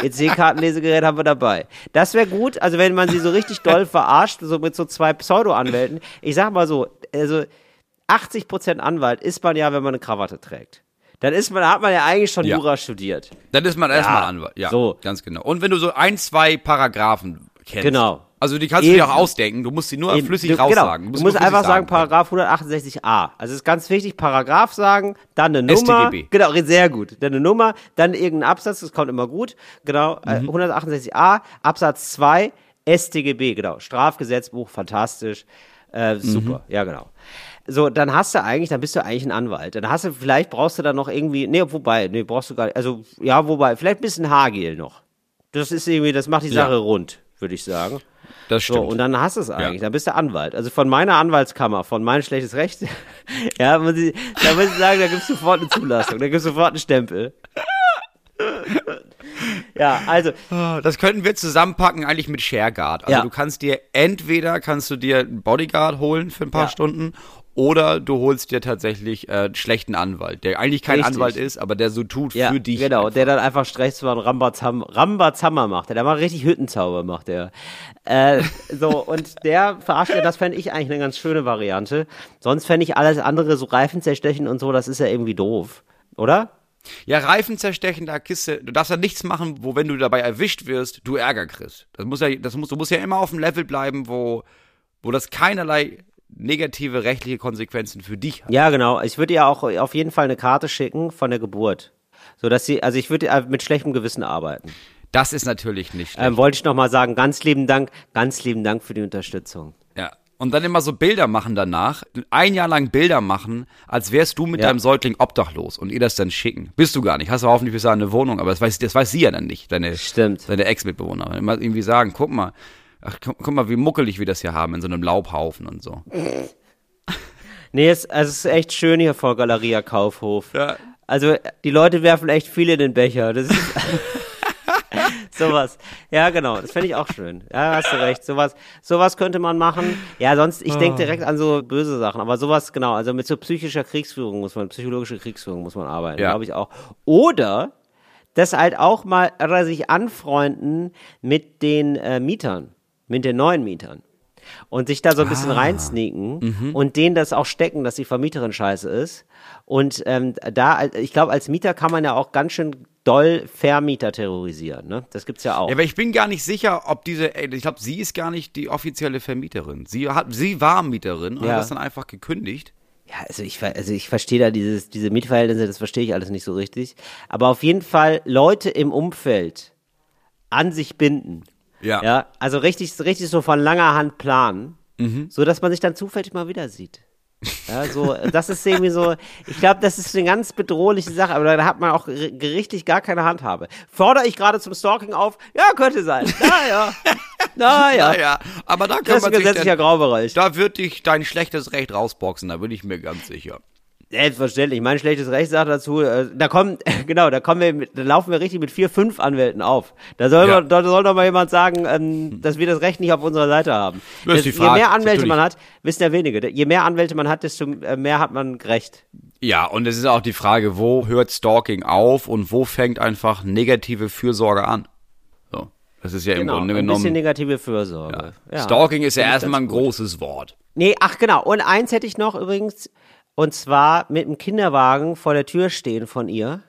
[SPEAKER 1] EC-Kartenlesegerät haben wir dabei. Das wäre gut, also wenn man sie so richtig doll verarscht, so mit so zwei Pseudo-Anwälten. Ich sag mal so, also 80% Anwalt ist man ja, wenn man eine Krawatte trägt. Dann ist man, hat man ja eigentlich schon
[SPEAKER 2] Ja.
[SPEAKER 1] Jura studiert.
[SPEAKER 2] Dann ist man erstmal Anwalt. Ja,
[SPEAKER 1] so.
[SPEAKER 2] ganz genau. Und wenn du so ein, zwei Paragraphen kennst.
[SPEAKER 1] Genau.
[SPEAKER 2] Also die kannst du dir
[SPEAKER 1] Eben.
[SPEAKER 2] auch ausdenken. Du musst sie nur
[SPEAKER 1] Eben,
[SPEAKER 2] flüssig
[SPEAKER 1] du,
[SPEAKER 2] raussagen.
[SPEAKER 1] Genau. Du musst
[SPEAKER 2] flüssig
[SPEAKER 1] einfach sagen. Paragraph 168a. Also es ist ganz wichtig, Paragraph sagen, dann eine Nummer.
[SPEAKER 2] StGB.
[SPEAKER 1] Genau, sehr gut. Dann eine Nummer, dann irgendein Absatz, das kommt immer gut. Genau, äh,
[SPEAKER 2] Mhm.
[SPEAKER 1] 168a, Absatz 2, StGB, genau. Strafgesetzbuch, fantastisch. Äh,
[SPEAKER 2] Mhm.
[SPEAKER 1] super, ja genau. So, dann hast du eigentlich, dann bist du eigentlich ein Anwalt. Dann hast du, vielleicht brauchst du dann noch irgendwie, nee, wobei, nee, brauchst du gar nicht, also, ja, wobei, vielleicht ein bisschen Haargel noch. Das ist irgendwie, das macht die
[SPEAKER 2] Ja.
[SPEAKER 1] Sache rund, würde ich sagen.
[SPEAKER 2] Das
[SPEAKER 1] So,
[SPEAKER 2] stimmt.
[SPEAKER 1] und dann hast du es eigentlich.
[SPEAKER 2] Ja.
[SPEAKER 1] Dann bist du Anwalt. Also von meiner Anwaltskammer, von mein schlechtes Recht, ja, muss ich, da muss ich sagen, da gibt es sofort eine Zulassung, da gibt es sofort einen Stempel. ja, also,
[SPEAKER 2] Ah, Das könnten wir zusammenpacken eigentlich mit ShareGuard. Also
[SPEAKER 1] Ja.
[SPEAKER 2] du kannst dir entweder kannst du dir einen Bodyguard holen für ein paar
[SPEAKER 1] Ja.
[SPEAKER 2] Stunden oder du holst dir tatsächlich äh, einen schlechten Anwalt, der eigentlich kein
[SPEAKER 1] Richtig.
[SPEAKER 2] Anwalt ist, aber der so tut
[SPEAKER 1] ja,
[SPEAKER 2] für dich.
[SPEAKER 1] genau,
[SPEAKER 2] einfach.
[SPEAKER 1] der dann einfach Strechtsmann Rambazam, Rambazammer macht. Der, der macht richtig Hüttenzauber, macht der. Äh, so, und der verarscht ja, das fände ich eigentlich eine ganz schöne Variante. Sonst fände ich alles andere, so Reifen zerstechen und so, das ist ja irgendwie doof. Oder?
[SPEAKER 2] Ja, Reifen zerstechen, da Kiste. Du darfst ja nichts machen, wo, wenn du dabei erwischt wirst, du Ärger kriegst. Das muss ja, das muss, du musst ja immer auf dem Level bleiben, wo, wo das keinerlei negative rechtliche Konsequenzen für dich hat.
[SPEAKER 1] Ja, genau. Ich würde ihr auch auf jeden Fall eine Karte schicken von der Geburt. So dass sie, also ich würde mit schlechtem Gewissen arbeiten.
[SPEAKER 2] Das ist natürlich nicht schlecht.
[SPEAKER 1] Ähm, wollte ich nochmal sagen, ganz lieben Dank, ganz lieben Dank für die Unterstützung.
[SPEAKER 2] Ja. Und dann immer so Bilder machen danach. Ein Jahr lang Bilder machen, als wärst du mit
[SPEAKER 1] Ja.
[SPEAKER 2] deinem Säugling obdachlos und ihr das dann schicken. Bist du gar nicht. Hast du hoffentlich bis dahin eine Wohnung, aber das weiß, das weiß sie ja dann nicht, deine,
[SPEAKER 1] Stimmt.
[SPEAKER 2] deine Ex-Mitbewohner. Immer irgendwie sagen, guck mal, ach, guck, guck mal, wie muckelig wir das hier haben in so einem Laubhaufen und so.
[SPEAKER 1] Nee, es, also es ist echt schön hier vor Galeria Kaufhof.
[SPEAKER 2] Ja.
[SPEAKER 1] Also die Leute werfen echt viel in den Becher. Das ist sowas. Ja, genau. Das fände ich auch schön. Ja, hast du recht. Sowas, sowas könnte man machen. Ja, sonst, ich denke direkt an so böse Sachen. Aber sowas, genau. Also mit so psychischer Kriegsführung muss man, psychologischer Kriegsführung muss man arbeiten,
[SPEAKER 2] Ja.
[SPEAKER 1] glaube ich auch. Oder das halt auch mal oder sich anfreunden mit den äh, Mietern, mit den neuen Mietern. Und sich da so ein bisschen reinsneaken und denen das auch stecken, dass die Vermieterin scheiße ist. Und ähm, da, ich glaube, als Mieter kann man ja auch ganz schön doll Vermieter terrorisieren. Ne? Das gibt's ja auch.
[SPEAKER 2] Ja, aber ich bin gar nicht sicher, ob diese, ey, ich glaube, sie ist gar nicht die offizielle Vermieterin. Sie hat, sie war Mieterin und
[SPEAKER 1] Ja.
[SPEAKER 2] hat das dann einfach gekündigt.
[SPEAKER 1] Ja, also ich, also ich verstehe da dieses, diese Mietverhältnisse, das verstehe ich alles nicht so richtig. Aber auf jeden Fall Leute im Umfeld an sich binden.
[SPEAKER 2] Ja.
[SPEAKER 1] Ja, also richtig, richtig so von langer Hand planen,
[SPEAKER 2] Mhm.
[SPEAKER 1] so dass man sich dann zufällig mal wieder sieht. Ja, so, das ist irgendwie so, ich glaube, das ist eine ganz bedrohliche Sache, aber da hat man auch ger- gerichtlich gar keine Handhabe. Fordere ich gerade zum Stalking auf? Ja, könnte sein. Naja. Naja.
[SPEAKER 2] Naja, aber da
[SPEAKER 1] Das
[SPEAKER 2] kann
[SPEAKER 1] ist ein
[SPEAKER 2] man sich
[SPEAKER 1] gesetzlicher
[SPEAKER 2] dann,
[SPEAKER 1] Graubereich.
[SPEAKER 2] da wird dich dein schlechtes Recht rausboxen, da bin ich mir ganz sicher.
[SPEAKER 1] Selbstverständlich. Mein schlechtes Recht sagt dazu, äh, da kommen, genau, da kommen wir, mit, da laufen wir richtig mit vier, fünf Anwälten auf. Da soll,
[SPEAKER 2] Ja.
[SPEAKER 1] man, da soll doch mal jemand sagen, ähm, dass wir das Recht nicht auf unserer Seite haben.
[SPEAKER 2] Das
[SPEAKER 1] je mehr Anwälte man hat, wissen ja wenige. Je mehr Anwälte man hat, desto äh, mehr hat man Recht.
[SPEAKER 2] Ja, und es ist auch die Frage, wo hört Stalking auf und wo fängt einfach negative Fürsorge an? So. Das ist ja im
[SPEAKER 1] Genau,
[SPEAKER 2] Grunde
[SPEAKER 1] ein bisschen
[SPEAKER 2] genommen.
[SPEAKER 1] negative Fürsorge. Ja.
[SPEAKER 2] Stalking ist ja erstmal ein
[SPEAKER 1] gut.
[SPEAKER 2] großes Wort.
[SPEAKER 1] Nee, ach genau. Und eins hätte ich noch übrigens, und zwar mit dem Kinderwagen vor der Tür stehen von ihr.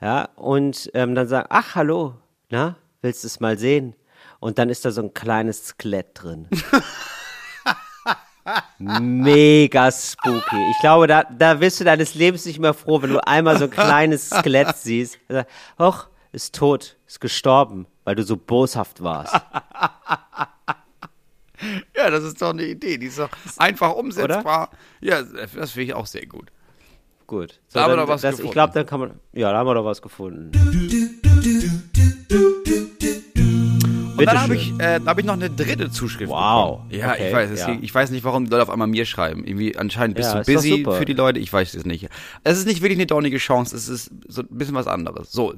[SPEAKER 1] Ja, und ähm, dann sagen, ach, hallo, na, willst du es mal sehen? Und dann ist da so ein kleines Skelett drin. Mega spooky. Ich glaube, da, da wirst du deines Lebens nicht mehr froh, wenn du einmal so ein kleines Skelett siehst. Hoch, ist tot, ist gestorben, weil du so boshaft warst.
[SPEAKER 2] Ja, das ist doch eine Idee, die ist doch einfach umsetzbar. Ja, das finde ich auch sehr gut.
[SPEAKER 1] Gut.
[SPEAKER 2] Da haben wir doch was
[SPEAKER 1] das, Ich
[SPEAKER 2] gefunden.
[SPEAKER 1] glaube, dann kann man. Ja, da haben wir doch was gefunden.
[SPEAKER 2] Und dann habe ich, äh, hab ich noch eine dritte Zuschrift
[SPEAKER 1] Wow.
[SPEAKER 2] bekommen. Ja,
[SPEAKER 1] Okay,
[SPEAKER 2] ich weiß, es
[SPEAKER 1] ja.
[SPEAKER 2] ich weiß nicht, warum die Leute auf einmal mir schreiben. Irgendwie anscheinend bist
[SPEAKER 1] Ja,
[SPEAKER 2] du busy für die Leute. Ich weiß es nicht. Es ist nicht wirklich eine dornige Chance. Es ist so ein bisschen was anderes. So.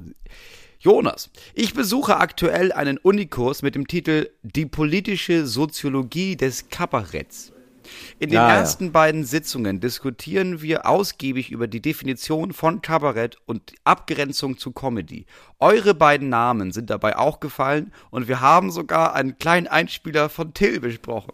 [SPEAKER 2] Jonas, ich besuche aktuell einen Unikurs mit dem Titel Die politische Soziologie des Kabaretts. In den
[SPEAKER 1] Ja, ja.
[SPEAKER 2] ersten beiden Sitzungen diskutieren wir ausgiebig über die Definition von Kabarett und die Abgrenzung zu Comedy. Eure beiden Namen sind dabei auch gefallen und wir haben sogar einen kleinen Einspieler von Till besprochen.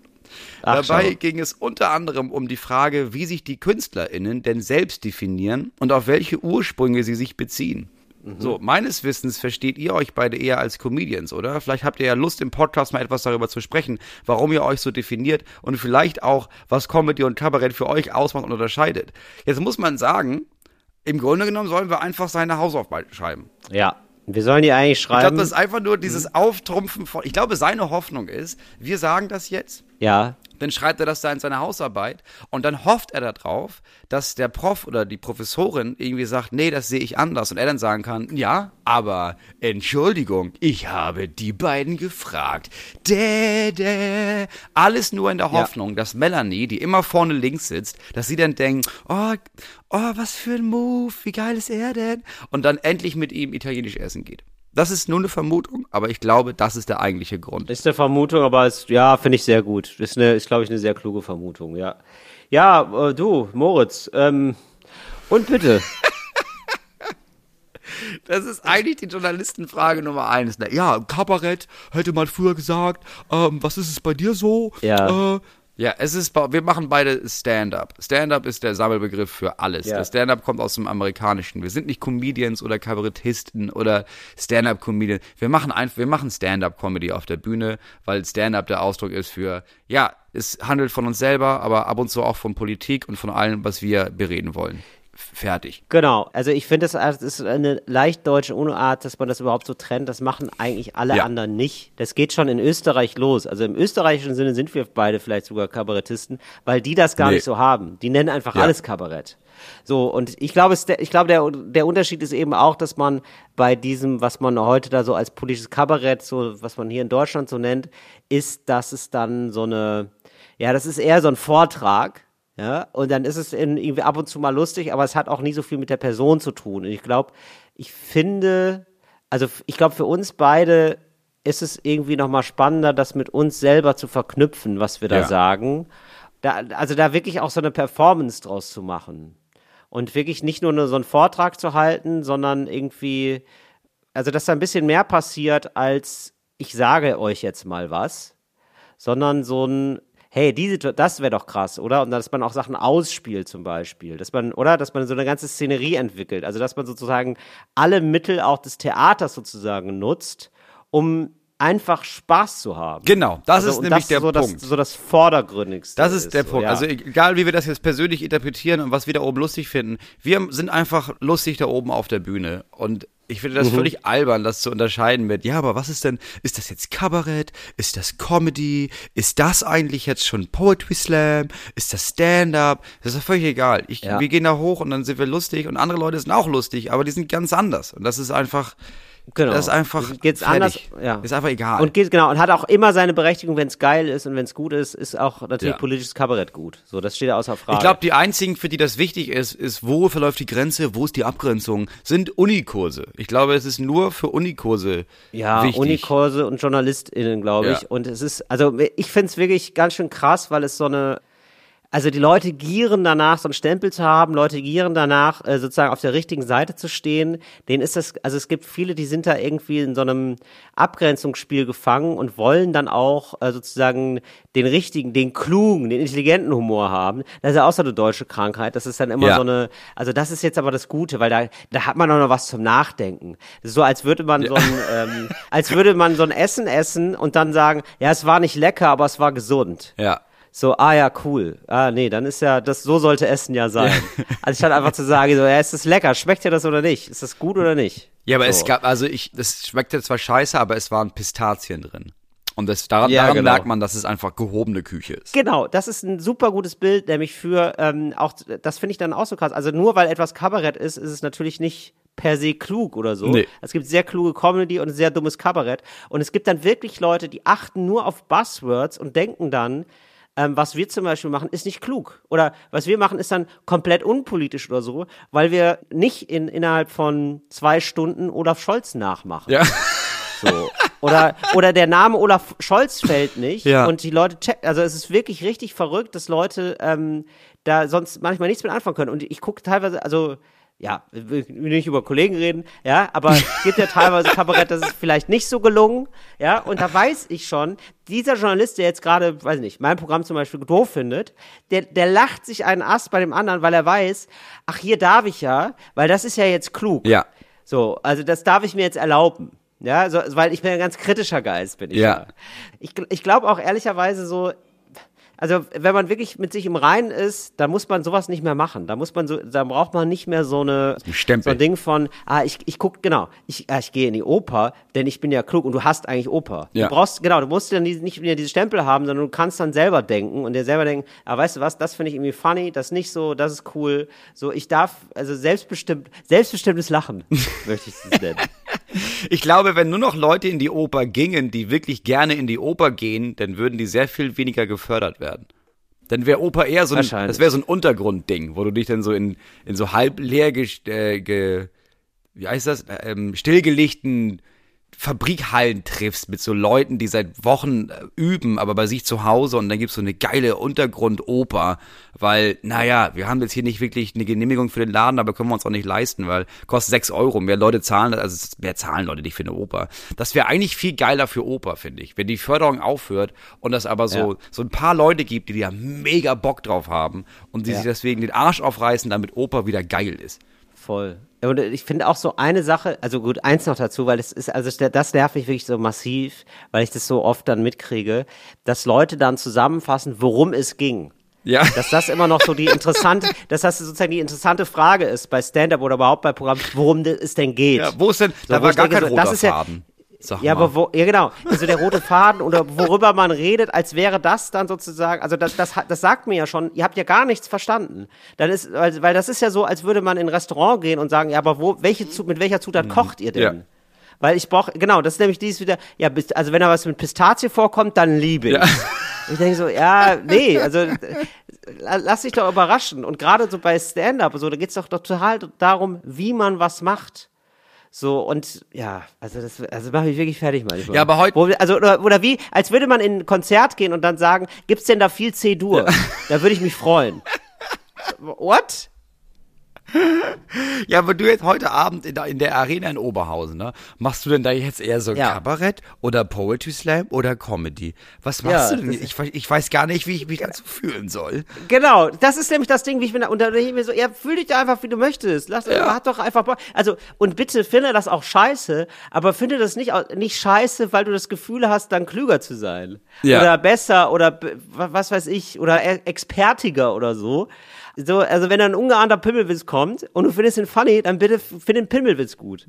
[SPEAKER 1] Ach,
[SPEAKER 2] Dabei
[SPEAKER 1] schau.
[SPEAKER 2] ging es unter anderem um die Frage, wie sich die KünstlerInnen denn selbst definieren und auf welche Ursprünge sie sich beziehen. So, meines Wissens versteht ihr euch beide eher als Comedians, oder? Vielleicht habt ihr ja Lust, im Podcast mal etwas darüber zu sprechen, warum ihr euch so definiert und vielleicht auch, was Comedy und Kabarett für euch ausmacht und unterscheidet. Jetzt muss man sagen, im Grunde genommen sollen wir einfach seine Hausaufgaben schreiben.
[SPEAKER 1] Ja. Wir sollen die eigentlich
[SPEAKER 2] Ich glaube,
[SPEAKER 1] schreiben.
[SPEAKER 2] das ist einfach nur dieses Auftrumpfen von. Ich glaube, seine Hoffnung ist, wir sagen das jetzt,
[SPEAKER 1] ja.
[SPEAKER 2] Dann schreibt er das da in seine Hausarbeit und dann hofft er darauf, dass der Prof oder die Professorin irgendwie sagt, nee, das sehe ich anders und er dann sagen kann, ja, aber Entschuldigung, ich habe die beiden gefragt. Dä, dä. Alles nur in der Hoffnung, dass Melanie, die immer vorne links sitzt, dass sie dann denkt, oh, oh, was für ein Move, wie geil ist er denn? Und dann endlich mit ihm italienisch essen geht. Das ist nur eine Vermutung, aber ich glaube, das ist der eigentliche Grund.
[SPEAKER 1] Ist eine Vermutung, aber es, ja, finde ich sehr gut. Ist, eine, ist glaube ich, eine sehr kluge Vermutung, ja. Ja, äh, du, Moritz, ähm, und bitte.
[SPEAKER 2] Das ist eigentlich die Journalistenfrage Nummer eins. Ne? Ja, Kabarett hätte man früher gesagt. Ähm, was ist es bei dir so?
[SPEAKER 1] Ja.
[SPEAKER 2] Äh, ja, es ist, wir machen beide Stand-up. Stand-up ist der Sammelbegriff für alles.
[SPEAKER 1] Ja.
[SPEAKER 2] Stand-up kommt aus dem Amerikanischen. Wir sind nicht Comedians oder Kabarettisten oder Stand-up-Comedian. Wir machen einfach, wir machen Stand-up-Comedy auf der Bühne, weil Stand-up der Ausdruck ist für, ja, es handelt von uns selber, aber ab und zu auch von Politik und von allem, was wir bereden wollen. Fertig.
[SPEAKER 1] Genau, also ich finde, das ist eine leicht deutsche Unart, dass man das überhaupt so trennt. Das machen eigentlich alle
[SPEAKER 2] Ja.
[SPEAKER 1] anderen nicht. Das geht schon in Österreich los. Also im österreichischen Sinne sind wir beide vielleicht sogar Kabarettisten, weil die das gar
[SPEAKER 2] Nee.
[SPEAKER 1] nicht so haben. Die nennen einfach
[SPEAKER 2] Ja.
[SPEAKER 1] alles Kabarett. So, und ich glaube, ich glaube, der, der Unterschied ist eben auch, dass man bei diesem, was man heute da so als politisches Kabarett, so, was man hier in Deutschland so nennt, ist, dass es dann so eine, ja, das ist eher so ein Vortrag, ja, und dann ist es in, irgendwie ab und zu mal lustig, aber es hat auch nie so viel mit der Person zu tun. Und ich glaube, ich finde, also ich glaube, für uns beide ist es irgendwie nochmal spannender, das mit uns selber zu verknüpfen, was wir da
[SPEAKER 2] Ja.
[SPEAKER 1] sagen. Da, also da wirklich auch so eine Performance draus zu machen. Und wirklich nicht nur, nur so einen Vortrag zu halten, sondern irgendwie, also dass da ein bisschen mehr passiert, als ich sage euch jetzt mal was, sondern so ein, hey, diese, das wäre doch krass, oder? Und dass man auch Sachen ausspielt zum Beispiel, dass man, oder? Dass man so eine ganze Szenerie entwickelt, also dass man sozusagen alle Mittel auch des Theaters sozusagen nutzt, um einfach Spaß zu haben.
[SPEAKER 2] Genau, das
[SPEAKER 1] Also,
[SPEAKER 2] ist nämlich
[SPEAKER 1] das
[SPEAKER 2] der
[SPEAKER 1] so
[SPEAKER 2] Punkt.
[SPEAKER 1] Das, so das Vordergründigste.
[SPEAKER 2] Das ist der
[SPEAKER 1] so,
[SPEAKER 2] Punkt.
[SPEAKER 1] ja.
[SPEAKER 2] Also egal, wie wir das jetzt persönlich interpretieren und was wir da oben lustig finden, wir sind einfach lustig da oben auf der Bühne. Und ich finde
[SPEAKER 1] Mhm.
[SPEAKER 2] das völlig albern, das zu unterscheiden mit, ja, aber was ist denn, ist das jetzt Kabarett? Ist das Comedy? Ist das eigentlich jetzt schon Poetry Slam? Ist das Stand-up? Das ist doch völlig egal. Ich,
[SPEAKER 1] Ja.
[SPEAKER 2] Wir gehen da hoch und dann sind wir lustig und andere Leute sind auch lustig, aber die sind ganz anders. Und das ist einfach,
[SPEAKER 1] genau.
[SPEAKER 2] das ist einfach
[SPEAKER 1] Geht's
[SPEAKER 2] fertig.
[SPEAKER 1] anders? Ja.
[SPEAKER 2] Ist einfach egal.
[SPEAKER 1] Und geht genau und hat auch immer seine Berechtigung, wenn es geil ist und wenn es gut ist, ist auch natürlich
[SPEAKER 2] Ja.
[SPEAKER 1] politisches Kabarett gut. So, das steht außer Frage.
[SPEAKER 2] Ich glaube, die einzigen, für die das wichtig ist, ist, wo verläuft die Grenze, wo ist die Abgrenzung, sind Unikurse. Ich glaube, es ist nur für Unikurse
[SPEAKER 1] ja,
[SPEAKER 2] wichtig.
[SPEAKER 1] Unikurse und JournalistInnen, glaube ich.
[SPEAKER 2] Ja.
[SPEAKER 1] Und es ist, also ich finde es wirklich ganz schön krass, weil es so eine, also die Leute gieren danach, so einen Stempel zu haben, Leute gieren danach, äh, sozusagen auf der richtigen Seite zu stehen. Denen ist das, also es gibt viele, die sind da irgendwie in so einem Abgrenzungsspiel gefangen und wollen dann auch äh, sozusagen den richtigen, den klugen, den intelligenten Humor haben. Das ist ja auch so eine deutsche Krankheit. Das ist dann immer
[SPEAKER 2] Ja.
[SPEAKER 1] so eine, also das ist jetzt aber das Gute, weil da, da hat man auch noch was zum Nachdenken. So, als würde man so ein, ähm, als würde man so ein Essen essen und dann sagen, ja, es war nicht lecker, aber es war gesund.
[SPEAKER 2] Ja.
[SPEAKER 1] So, ah ja, cool. Ah, nee, dann ist ja, das, so sollte Essen ja sein. Anstatt einfach zu sagen, so, ja, ist das lecker? Schmeckt dir das oder nicht? Ist das gut oder nicht?
[SPEAKER 2] Ja, aber
[SPEAKER 1] so.
[SPEAKER 2] es gab, also ich, das schmeckte zwar scheiße, aber es waren Pistazien drin. Und das, daran,
[SPEAKER 1] Ja,
[SPEAKER 2] daran
[SPEAKER 1] genau.
[SPEAKER 2] merkt man, dass es einfach gehobene Küche ist.
[SPEAKER 1] Genau, das ist ein super gutes Bild, nämlich für ähm, auch, das finde ich dann auch so krass. Also nur weil etwas Kabarett ist, ist es natürlich nicht per se klug oder so.
[SPEAKER 2] Nee.
[SPEAKER 1] Es gibt sehr kluge Comedy und sehr dummes Kabarett. Und es gibt dann wirklich Leute, die achten nur auf Buzzwords und denken dann, ähm, was wir zum Beispiel machen, ist nicht klug. Oder was wir machen, ist dann komplett unpolitisch oder so, weil wir nicht in, innerhalb von zwei Stunden Olaf Scholz nachmachen.
[SPEAKER 2] Ja.
[SPEAKER 1] So. Oder, oder der Name Olaf Scholz fällt nicht
[SPEAKER 2] Ja.
[SPEAKER 1] und die Leute checken. Also es ist wirklich richtig verrückt, dass Leute ähm, da sonst manchmal nichts mit anfangen können. Und ich gucke teilweise, also ja, will will nicht über Kollegen reden, ja, aber es gibt ja teilweise Kabarett, das ist vielleicht nicht so gelungen, ja, und da weiß ich schon, dieser Journalist, der jetzt gerade, weiß ich nicht, mein Programm zum Beispiel doof findet, der, der lacht sich einen Ast bei dem anderen, weil er weiß, ach, hier darf ich ja, weil das ist ja jetzt klug.
[SPEAKER 2] Ja.
[SPEAKER 1] So, also das darf ich mir jetzt erlauben. Ja, so, weil ich bin ein ganz kritischer Geist, bin ich
[SPEAKER 2] Ja.
[SPEAKER 1] ja. Ich, ich glaube auch ehrlicherweise so, also wenn man wirklich mit sich im Reinen ist, dann muss man sowas nicht mehr machen. Da muss man so, da braucht man nicht mehr so eine
[SPEAKER 2] ein Stempel.
[SPEAKER 1] so ein Ding von, ah, ich, ich guck, genau, ich, ah, ich gehe in die Oper, denn ich bin ja klug und du hast eigentlich Oper.
[SPEAKER 2] Ja.
[SPEAKER 1] Du brauchst, genau, du musst dann nicht mehr diese Stempel haben, sondern du kannst dann selber denken und dir selber denken, ah, weißt du was, das finde ich irgendwie funny, das nicht so, das ist cool. So, ich darf, also selbstbestimmt, selbstbestimmtes Lachen, möchte ich es nennen.
[SPEAKER 2] Ich glaube, wenn nur noch Leute in die Oper gingen, die wirklich gerne in die Oper gehen, dann würden die sehr viel weniger gefördert werden. Dann wäre Oper eher so ein, das wäre so ein Untergrundding, wo du dich dann so in, in so halb leer, äh, ge, wie heißt das, ähm, stillgelegten Fabrikhallen triffst mit so Leuten, die seit Wochen äh, üben, aber bei sich zu Hause und dann gibt's so eine geile Untergrundoper, weil, naja, wir haben jetzt hier nicht wirklich eine Genehmigung für den Laden, aber können wir uns auch nicht leisten, weil kostet sechs Euro. Mehr Leute zahlen, also mehr zahlen Leute nicht für eine Oper. Das wäre eigentlich viel geiler für Oper, finde ich. Wenn die Förderung aufhört und das aber so,
[SPEAKER 1] Ja.
[SPEAKER 2] so ein paar Leute gibt, die da mega Bock drauf haben und die
[SPEAKER 1] Ja.
[SPEAKER 2] sich deswegen den Arsch aufreißen, damit Oper wieder geil ist.
[SPEAKER 1] Voll. Und ich finde auch so eine Sache, also gut, eins noch dazu, weil es ist, also das nervt mich wirklich so massiv, weil ich das so oft dann mitkriege, dass Leute dann zusammenfassen, worum es ging.
[SPEAKER 2] Ja.
[SPEAKER 1] Dass das immer noch so die interessante, dass das sozusagen die interessante Frage ist bei Stand-up oder überhaupt bei Programmen, worum es denn geht.
[SPEAKER 2] Ja, wo ist denn,
[SPEAKER 1] So,
[SPEAKER 2] da war gar
[SPEAKER 1] denke,
[SPEAKER 2] kein
[SPEAKER 1] so, das
[SPEAKER 2] roter
[SPEAKER 1] ist ja-
[SPEAKER 2] Faden. Sag
[SPEAKER 1] Ja,
[SPEAKER 2] mal.
[SPEAKER 1] aber wo, ja genau, also der rote Faden oder worüber man redet, als wäre das dann sozusagen, also das, das, hat- das sagt mir ja schon, ihr habt ja gar nichts verstanden. Dann ist, weil, weil das ist ja so, als würde man in ein Restaurant gehen und sagen, ja, aber wo, welche, mit welcher Zutat kocht ihr denn?
[SPEAKER 2] Mhm. Ja.
[SPEAKER 1] Weil ich brauche, genau, das ist nämlich dieses wieder, ja, also wenn da was mit Pistazie vorkommt, dann liebe ich.
[SPEAKER 2] Ja.
[SPEAKER 1] Ich denke so, ja, nee, also la- lass dich doch überraschen. Und gerade so bei Stand-up, so, da geht's doch total darum, wie man was macht. So, und ja, also das also mache ich wirklich fertig manchmal.
[SPEAKER 2] Ja, aber heut-
[SPEAKER 1] Wo, wir- also, oder, oder wie, als würde man in ein Konzert gehen und dann sagen, gibt's denn da viel C-Dur? Da würde ich mich freuen. What?
[SPEAKER 2] Ja, aber du jetzt heute Abend in der, in der Arena in Oberhausen, ne? Machst du denn da jetzt eher so
[SPEAKER 1] Ja.
[SPEAKER 2] Kabarett oder Poetry Slam oder Comedy? Was machst
[SPEAKER 1] Ja,
[SPEAKER 2] du denn? Ich, ich weiß gar nicht, wie ich mich dazu fühlen soll.
[SPEAKER 1] Genau, das ist nämlich das Ding, wie ich bin, und da denke ich mir so, ja, fühl dich da einfach, wie du möchtest. Lass, hat doch einfach Bock. Also, und bitte finde das auch scheiße, aber finde das nicht, nicht scheiße, weil du das Gefühl hast, dann klüger zu sein.
[SPEAKER 2] Ja.
[SPEAKER 1] Oder besser, oder was weiß ich, oder e- expertiger oder so. So, also wenn ein ungeahnter Pimmelwitz kommt und du findest ihn funny, dann bitte find den Pimmelwitz gut.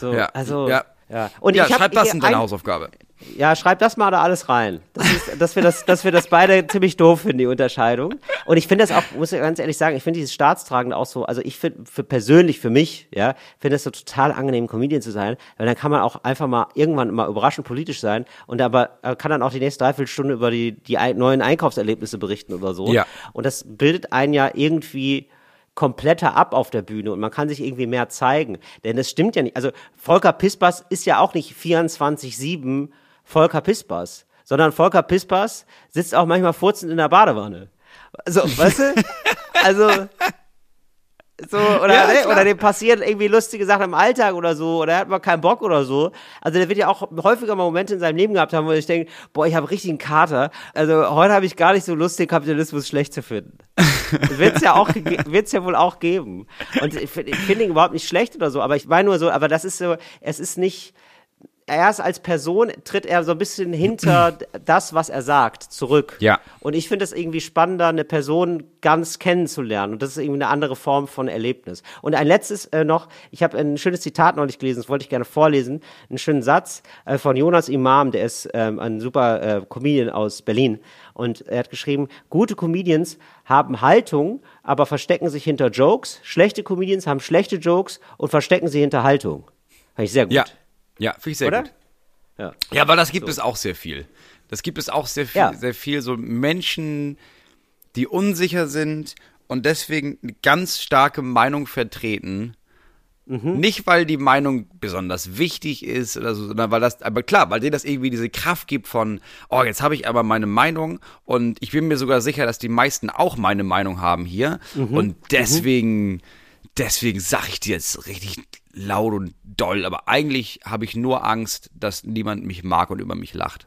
[SPEAKER 1] So,
[SPEAKER 2] Ja,
[SPEAKER 1] also,
[SPEAKER 2] ja.
[SPEAKER 1] ja. Und
[SPEAKER 2] ja,
[SPEAKER 1] ich hab,
[SPEAKER 2] schreib das in deine
[SPEAKER 1] ein-
[SPEAKER 2] Hausaufgabe.
[SPEAKER 1] Ja, schreib das mal da alles rein. Das ist, dass wir das, dass wir das beide ziemlich doof finden, die Unterscheidung. Und ich finde das auch, muss ich ganz ehrlich sagen, ich finde dieses Staatstragende auch so, also ich finde, für persönlich für mich, ja, finde es so total angenehm, Comedian zu sein, weil dann kann man auch einfach mal irgendwann mal überraschend politisch sein und aber äh, kann dann auch die nächste Dreiviertelstunde über die, die neuen Einkaufserlebnisse berichten oder so.
[SPEAKER 2] Ja.
[SPEAKER 1] Und das bildet einen ja irgendwie kompletter ab auf der Bühne und man kann sich irgendwie mehr zeigen. Denn es stimmt ja nicht. Also Volker Pispers ist ja auch nicht 24-7 Volker Pispers, sondern Volker Pispers sitzt auch manchmal furzend in der Badewanne. Also, weißt du? Also, so, oder,
[SPEAKER 2] Ja,
[SPEAKER 1] ne? oder dem passieren irgendwie lustige Sachen im Alltag oder so, oder er hat mal keinen Bock oder so. Also der wird ja auch häufiger mal Momente in seinem Leben gehabt haben, wo ich denke, boah, ich habe richtig einen Kater. Also heute habe ich gar nicht so Lust, den Kapitalismus schlecht zu finden. Wird's ja auch, wird's ja wohl auch geben. Und ich finde ich find ihn überhaupt nicht schlecht oder so, aber ich meine nur so, aber das ist so, es ist nicht, erst als Person tritt er so ein bisschen hinter das, was er sagt, zurück.
[SPEAKER 2] Ja.
[SPEAKER 1] Und ich finde es irgendwie spannender, eine Person ganz kennenzulernen. Und das ist irgendwie eine andere Form von Erlebnis. Und ein letztes äh, noch, ich habe ein schönes Zitat neulich gelesen, das wollte ich gerne vorlesen. Einen schönen Satz äh, von Jonas Imam, der ist ähm, ein super äh, Comedian aus Berlin. Und er hat geschrieben, gute Comedians haben Haltung, aber verstecken sich hinter Jokes. Schlechte Comedians haben schlechte Jokes und verstecken sie hinter Haltung. Fand ich sehr gut.
[SPEAKER 2] Ja, ja, finde ich sehr
[SPEAKER 1] Oder?
[SPEAKER 2] gut.
[SPEAKER 1] Ja.
[SPEAKER 2] Ja, aber das gibt es auch sehr viel. Das gibt es auch sehr viel,
[SPEAKER 1] Ja.
[SPEAKER 2] sehr viel so Menschen, die unsicher sind und deswegen eine ganz starke Meinung vertreten.
[SPEAKER 1] Mhm.
[SPEAKER 2] Nicht, weil die Meinung besonders wichtig ist oder so, sondern weil das, aber klar, weil denen das irgendwie diese Kraft gibt von, oh, jetzt habe ich aber meine Meinung und ich bin mir sogar sicher, dass die meisten auch meine Meinung haben hier
[SPEAKER 1] Mhm.
[SPEAKER 2] und deswegen, deswegen sage ich dir jetzt richtig laut und doll, aber eigentlich habe ich nur Angst, dass niemand mich mag und über mich lacht.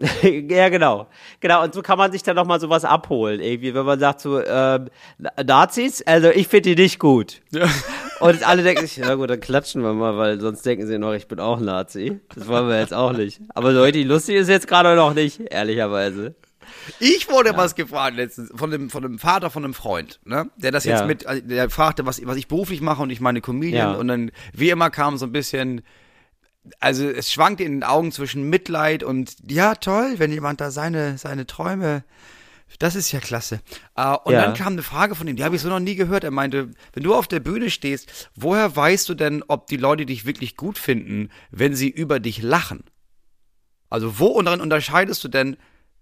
[SPEAKER 1] ja, genau. Genau, und so kann man sich dann nochmal sowas abholen, irgendwie, wenn man sagt so, ähm, Na- Nazis, also ich finde die nicht gut. Und alle denken sich, ja gut, dann klatschen wir mal, weil sonst denken sie noch, ich bin auch Nazi. Das wollen wir jetzt auch nicht. Aber so richtig lustig ist jetzt gerade noch nicht, ehrlicherweise.
[SPEAKER 2] Ich wurde was gefragt letztens von dem, von dem Vater von einem Freund, ne? Der das jetzt
[SPEAKER 1] Ja.
[SPEAKER 2] mit, also der fragte, was, was ich beruflich mache und ich meine Comedian
[SPEAKER 1] Ja.
[SPEAKER 2] und dann, wie immer kam so ein bisschen, also es schwankte in den Augen zwischen Mitleid und, ja, toll, wenn jemand da seine, seine Träume, das ist ja klasse. Äh, und
[SPEAKER 1] Ja.
[SPEAKER 2] dann kam eine Frage von ihm, die habe ich so noch nie gehört. Er meinte, wenn du auf der Bühne stehst, woher weißt du denn, ob die Leute dich wirklich gut finden, wenn sie über dich lachen? Also wo und darin unterscheidest du denn,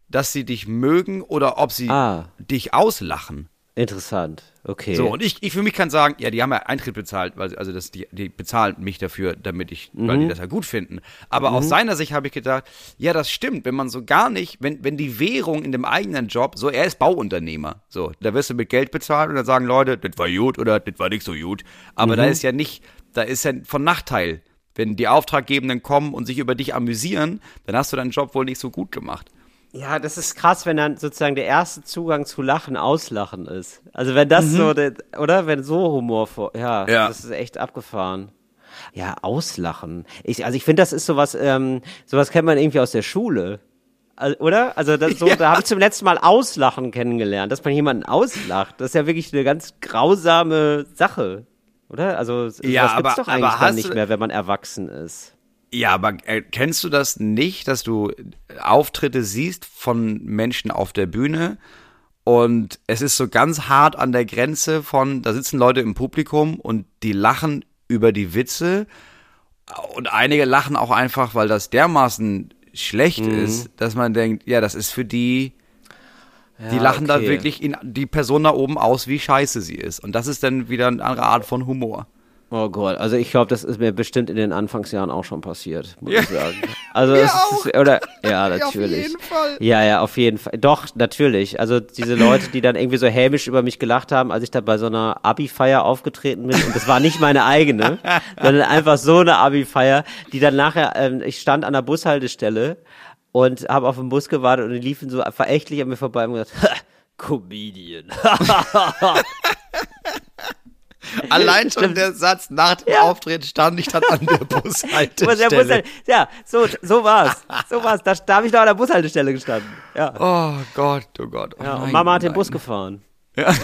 [SPEAKER 2] dass sie dich mögen oder ob sie
[SPEAKER 1] Ah.
[SPEAKER 2] dich auslachen?
[SPEAKER 1] Interessant. Okay.
[SPEAKER 2] So, und ich, ich für mich kann sagen, ja, die haben ja Eintritt bezahlt, weil, also das, die, die bezahlen mich dafür, damit ich, weil
[SPEAKER 1] Mhm.
[SPEAKER 2] die das ja gut finden. Aber aus seiner Sicht habe ich gedacht, ja, das stimmt, wenn man so gar nicht, wenn, wenn die Währung in dem eigenen Job, so, er ist Bauunternehmer, so, da wirst du mit Geld bezahlt und dann sagen Leute, das war gut oder das war nicht so gut. Aber
[SPEAKER 1] Mhm.
[SPEAKER 2] da ist ja nicht, da ist ja von Nachteil. Wenn die Auftraggebenden kommen und sich über dich amüsieren, dann hast du deinen Job wohl nicht so gut gemacht.
[SPEAKER 1] Ja, das ist krass, wenn dann sozusagen der erste Zugang zu Lachen Auslachen ist. Also wenn das so, der, oder? Wenn so humorvoll, ja,
[SPEAKER 2] Ja.
[SPEAKER 1] das ist echt abgefahren. Ja, Auslachen. Ich, also ich finde, das ist sowas, ähm, sowas kennt man irgendwie aus der Schule. Oder? Also das, so, da habe ich zum letzten Mal Auslachen kennengelernt, dass man jemanden auslacht. Das ist ja wirklich eine ganz grausame Sache. Oder? Also
[SPEAKER 2] Ja,
[SPEAKER 1] sowas gibt's
[SPEAKER 2] aber-
[SPEAKER 1] doch eigentlich dann nicht mehr, wenn man erwachsen ist.
[SPEAKER 2] Ja, aber äh, kennst du das nicht, dass du Auftritte siehst von Menschen auf der Bühne und es ist so ganz hart an der Grenze von, da sitzen Leute im Publikum und die lachen über die Witze und einige lachen auch einfach, weil das dermaßen schlecht
[SPEAKER 1] Mhm.
[SPEAKER 2] ist, dass man denkt, ja, das ist für die, die
[SPEAKER 1] Ja,
[SPEAKER 2] lachen da
[SPEAKER 1] okay.
[SPEAKER 2] wirklich in die Person da oben aus, wie scheiße sie ist. Und das ist dann wieder eine andere Art von Humor.
[SPEAKER 1] Oh Gott, also ich glaube, das ist mir bestimmt in den Anfangsjahren auch schon passiert, muss
[SPEAKER 2] Ja.
[SPEAKER 1] ich sagen. Also es
[SPEAKER 2] auch.
[SPEAKER 1] ist, oder ja,
[SPEAKER 2] Ja, auf
[SPEAKER 1] natürlich.
[SPEAKER 2] jeden Fall.
[SPEAKER 1] Ja, ja, auf jeden Fall. Doch, natürlich. Also diese Leute, die dann irgendwie so hämisch über mich gelacht haben, als ich da bei so einer Abi-Feier aufgetreten bin. Und das war nicht meine eigene, sondern einfach so eine Abi-Feier, die dann nachher, ähm, ich stand an der Bushaltestelle und habe auf den Bus gewartet und die liefen so verächtlich an mir vorbei und gesagt, Comedian.
[SPEAKER 2] Allein schon der Satz nach dem Auftritt stand ich dann an der
[SPEAKER 1] Wo der
[SPEAKER 2] Bushaltestelle.
[SPEAKER 1] Bushal- ja, so, so war's. So war's. Da, da habe ich noch an der Bushaltestelle gestanden. Ja.
[SPEAKER 2] Oh Gott, oh Gott. Oh
[SPEAKER 1] ja und
[SPEAKER 2] nein,
[SPEAKER 1] Mama hat den
[SPEAKER 2] nein.
[SPEAKER 1] Bus gefahren.
[SPEAKER 2] Ja.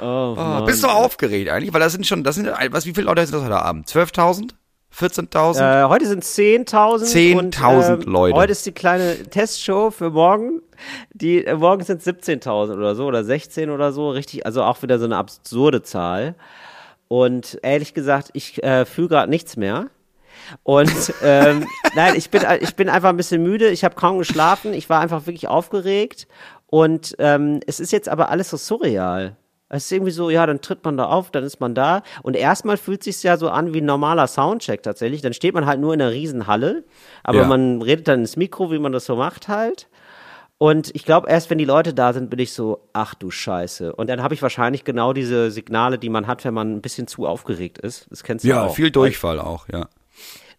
[SPEAKER 1] Oh,
[SPEAKER 2] Oh,
[SPEAKER 1] Mann.
[SPEAKER 2] bist du aufgeregt eigentlich? Weil das sind schon, das sind, was, wie viele Leute sind das heute Abend? 12.000? 14.000?
[SPEAKER 1] Äh, heute sind 10.000. und,
[SPEAKER 2] 10.000
[SPEAKER 1] ähm,
[SPEAKER 2] Leute.
[SPEAKER 1] Heute ist die kleine Testshow für morgen. Die, äh, morgen sind 17.000 oder so oder 16 oder so. Richtig, also auch wieder so eine absurde Zahl. Und ehrlich gesagt, ich äh, fühle gerade nichts mehr. Und ähm, nein, ich bin, ich bin einfach ein bisschen müde. Ich habe kaum geschlafen. Ich war einfach wirklich aufgeregt. Und ähm, es ist jetzt aber alles so surreal. Es ist irgendwie so, ja, dann tritt man da auf, dann ist man da. Und erstmal fühlt sich ja so an wie ein normaler Soundcheck tatsächlich. Dann steht man halt nur in einer riesen Halle, aber
[SPEAKER 2] Ja.
[SPEAKER 1] man redet dann ins Mikro, wie man das so macht halt. Und ich glaube, erst wenn die Leute da sind, bin ich so, ach du Scheiße. Und dann habe ich wahrscheinlich genau diese Signale, die man hat, wenn man ein bisschen zu aufgeregt ist. Das kennst du
[SPEAKER 2] ja,
[SPEAKER 1] auch.
[SPEAKER 2] viel Durchfall auch, ja.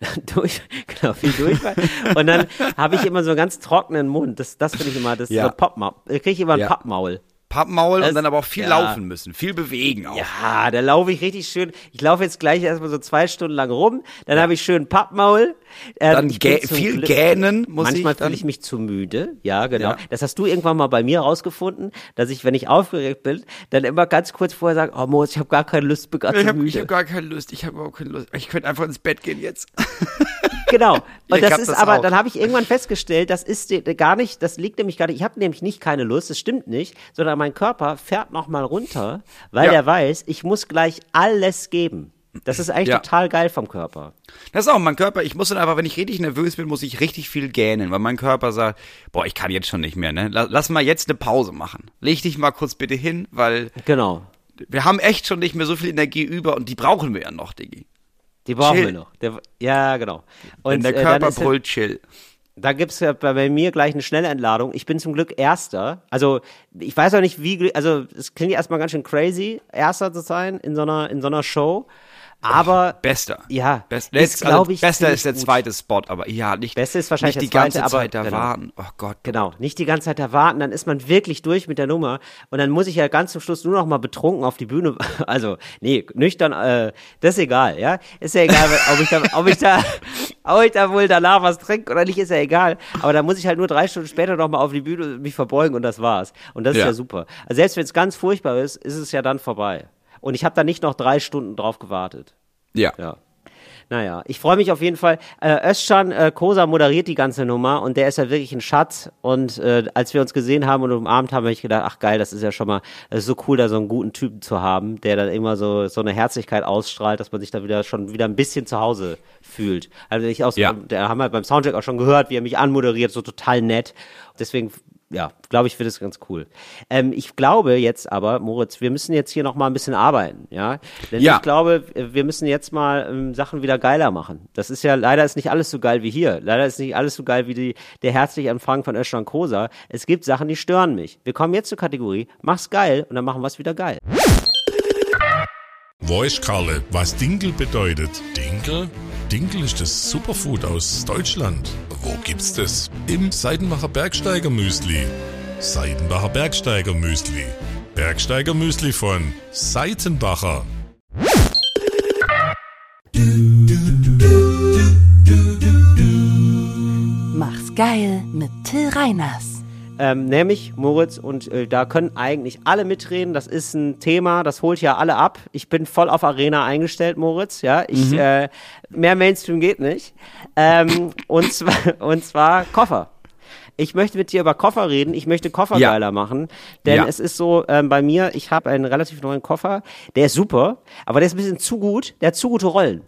[SPEAKER 1] durch, genau, viel Durchfall. Und dann habe ich immer so einen ganz trockenen Mund. Das, das finde ich immer, das ist
[SPEAKER 2] Ja.
[SPEAKER 1] so Pappmaul. Da kriege ich immer ein
[SPEAKER 2] Ja.
[SPEAKER 1] Pappmaul.
[SPEAKER 2] Pappmaul
[SPEAKER 1] Es-
[SPEAKER 2] und dann aber auch viel
[SPEAKER 1] ja.
[SPEAKER 2] laufen müssen, viel bewegen auch.
[SPEAKER 1] Ja, da laufe ich richtig schön. Ich laufe jetzt gleich erstmal so zwei Stunden lang rum. Dann habe ich schön Pappmaul. Ähm,
[SPEAKER 2] Dann
[SPEAKER 1] ich
[SPEAKER 2] viel
[SPEAKER 1] Glück-
[SPEAKER 2] gähnen muss
[SPEAKER 1] Manchmal
[SPEAKER 2] ich dann.
[SPEAKER 1] fühle ich mich zu müde. Ja, genau.
[SPEAKER 2] Ja.
[SPEAKER 1] Das hast du irgendwann mal bei mir rausgefunden, dass ich, wenn ich aufgeregt bin, dann immer ganz kurz vorher sage, oh Moritz, ich habe gar keine Lust, bin gerade
[SPEAKER 2] ich
[SPEAKER 1] so
[SPEAKER 2] habe
[SPEAKER 1] müde.
[SPEAKER 2] hab gar keine Lust, ich habe überhaupt keine Lust. Ich könnte einfach ins Bett gehen jetzt.
[SPEAKER 1] Genau. Und
[SPEAKER 2] Ich
[SPEAKER 1] das
[SPEAKER 2] hab
[SPEAKER 1] ist
[SPEAKER 2] das
[SPEAKER 1] aber,
[SPEAKER 2] auch.
[SPEAKER 1] dann habe ich irgendwann festgestellt, das ist die- gar nicht, das liegt nämlich gar nicht, ich habe nämlich nicht keine Lust, das stimmt nicht, sondern mein Körper fährt nochmal runter, weil
[SPEAKER 2] Ja.
[SPEAKER 1] er weiß, ich muss gleich alles geben. Das ist eigentlich
[SPEAKER 2] Ja.
[SPEAKER 1] total geil vom Körper.
[SPEAKER 2] Das ist auch mein Körper. Ich muss dann einfach, wenn ich richtig nervös bin, muss ich richtig viel gähnen, weil mein Körper sagt, boah, ich kann jetzt schon nicht mehr, ne? Lass, lass mal jetzt eine Pause machen. Leg dich mal kurz bitte hin, weil
[SPEAKER 1] Genau.
[SPEAKER 2] wir haben echt schon nicht mehr so viel Energie über und die brauchen wir ja noch, Diggi.
[SPEAKER 1] Die brauchen
[SPEAKER 2] Chill.
[SPEAKER 1] wir noch. Der, ja, genau.
[SPEAKER 2] Wenn
[SPEAKER 1] Und
[SPEAKER 2] der
[SPEAKER 1] äh,
[SPEAKER 2] Körper
[SPEAKER 1] ist,
[SPEAKER 2] brüllt, chill.
[SPEAKER 1] Da gibt's ja bei, mir gleich eine schnelle Entladung. Ich bin zum Glück Erster. Also ich weiß auch nicht, wie, also es klingt erstmal ganz schön crazy, Erster zu sein in so einer, in so einer Show. Aber
[SPEAKER 2] Bester.
[SPEAKER 1] Ja,
[SPEAKER 2] Best,
[SPEAKER 1] ist,
[SPEAKER 2] ist, also,
[SPEAKER 1] ich,
[SPEAKER 2] bester ist der
[SPEAKER 1] gut.
[SPEAKER 2] zweite Spot, aber ja, nicht,
[SPEAKER 1] Beste ist wahrscheinlich
[SPEAKER 2] nicht die
[SPEAKER 1] der
[SPEAKER 2] ganze
[SPEAKER 1] zweite, aber-
[SPEAKER 2] Zeit da
[SPEAKER 1] genau.
[SPEAKER 2] warten. Oh Gott.
[SPEAKER 1] Genau, nicht die ganze Zeit da warten, dann ist man wirklich durch mit der Nummer und dann muss ich ja ganz zum Schluss nur noch mal betrunken auf die Bühne, also nee, nüchtern, äh, das ist egal, ja, ist ja egal, ob ich da, ob ich da, ob ich da wohl danach was trinke oder nicht, ist ja egal, aber da muss ich halt nur drei Stunden später noch mal auf die Bühne mich verbeugen und das war's und das ist
[SPEAKER 2] Ja.
[SPEAKER 1] ja super. Also selbst wenn es ganz furchtbar ist, ist es ja dann vorbei und ich habe da nicht noch drei Stunden drauf gewartet.
[SPEAKER 2] Ja.
[SPEAKER 1] Ja. Naja, ich freue mich auf jeden Fall. Äh, Özcan äh, Kosa moderiert die ganze Nummer und der ist ja wirklich ein Schatz. Und äh, als wir uns gesehen haben und umarmt haben, habe ich gedacht, ach geil, das ist ja schon mal ist so cool, da so einen guten Typen zu haben, der dann immer so so eine Herzlichkeit ausstrahlt, dass man sich da wieder schon wieder ein bisschen zu Hause fühlt. Also ich aus,
[SPEAKER 2] Ja.
[SPEAKER 1] der haben wir beim Soundcheck auch schon gehört, wie er mich anmoderiert, so total nett. Deswegen ja, glaube ich, wird es ganz cool. Ähm, ich glaube jetzt aber, Moritz, wir müssen jetzt hier noch mal ein bisschen arbeiten, ja? Denn
[SPEAKER 2] Ja.
[SPEAKER 1] ich glaube, wir müssen jetzt mal ähm, Sachen wieder geiler machen. Das ist ja, leider ist nicht alles so geil wie hier. Leider ist nicht alles so geil wie die, der herzliche Empfang von Özcan Kosa. Es gibt Sachen, die stören mich. Wir kommen jetzt zur Kategorie, mach's geil und dann machen wir es wieder geil.
[SPEAKER 4] Weiß Karle, was Dinkel bedeutet? Dinkel? Dinkel ist das Superfood aus Deutschland. Wo gibt's das? Im Seidenbacher Bergsteiger Müsli. Seidenbacher Bergsteiger Müsli. Bergsteiger Müsli von Seitenbacher.
[SPEAKER 3] Mach's geil mit Till Reiners.
[SPEAKER 1] Ähm, nämlich, Moritz, und äh, da können eigentlich alle mitreden. Das ist ein Thema, das holt ja alle ab. Ich bin voll auf Arena eingestellt, Moritz. Ja, ich, äh, mehr Mainstream geht nicht. Ähm, und, zwar, und zwar Koffer. Ich möchte mit dir über Koffer reden. Ich möchte Koffer
[SPEAKER 2] Ja.
[SPEAKER 1] geiler machen. Denn
[SPEAKER 2] Ja.
[SPEAKER 1] es ist so, ähm, bei mir, ich habe einen relativ neuen Koffer. Der ist super, aber der ist ein bisschen zu gut. Der hat zu gute Rollen.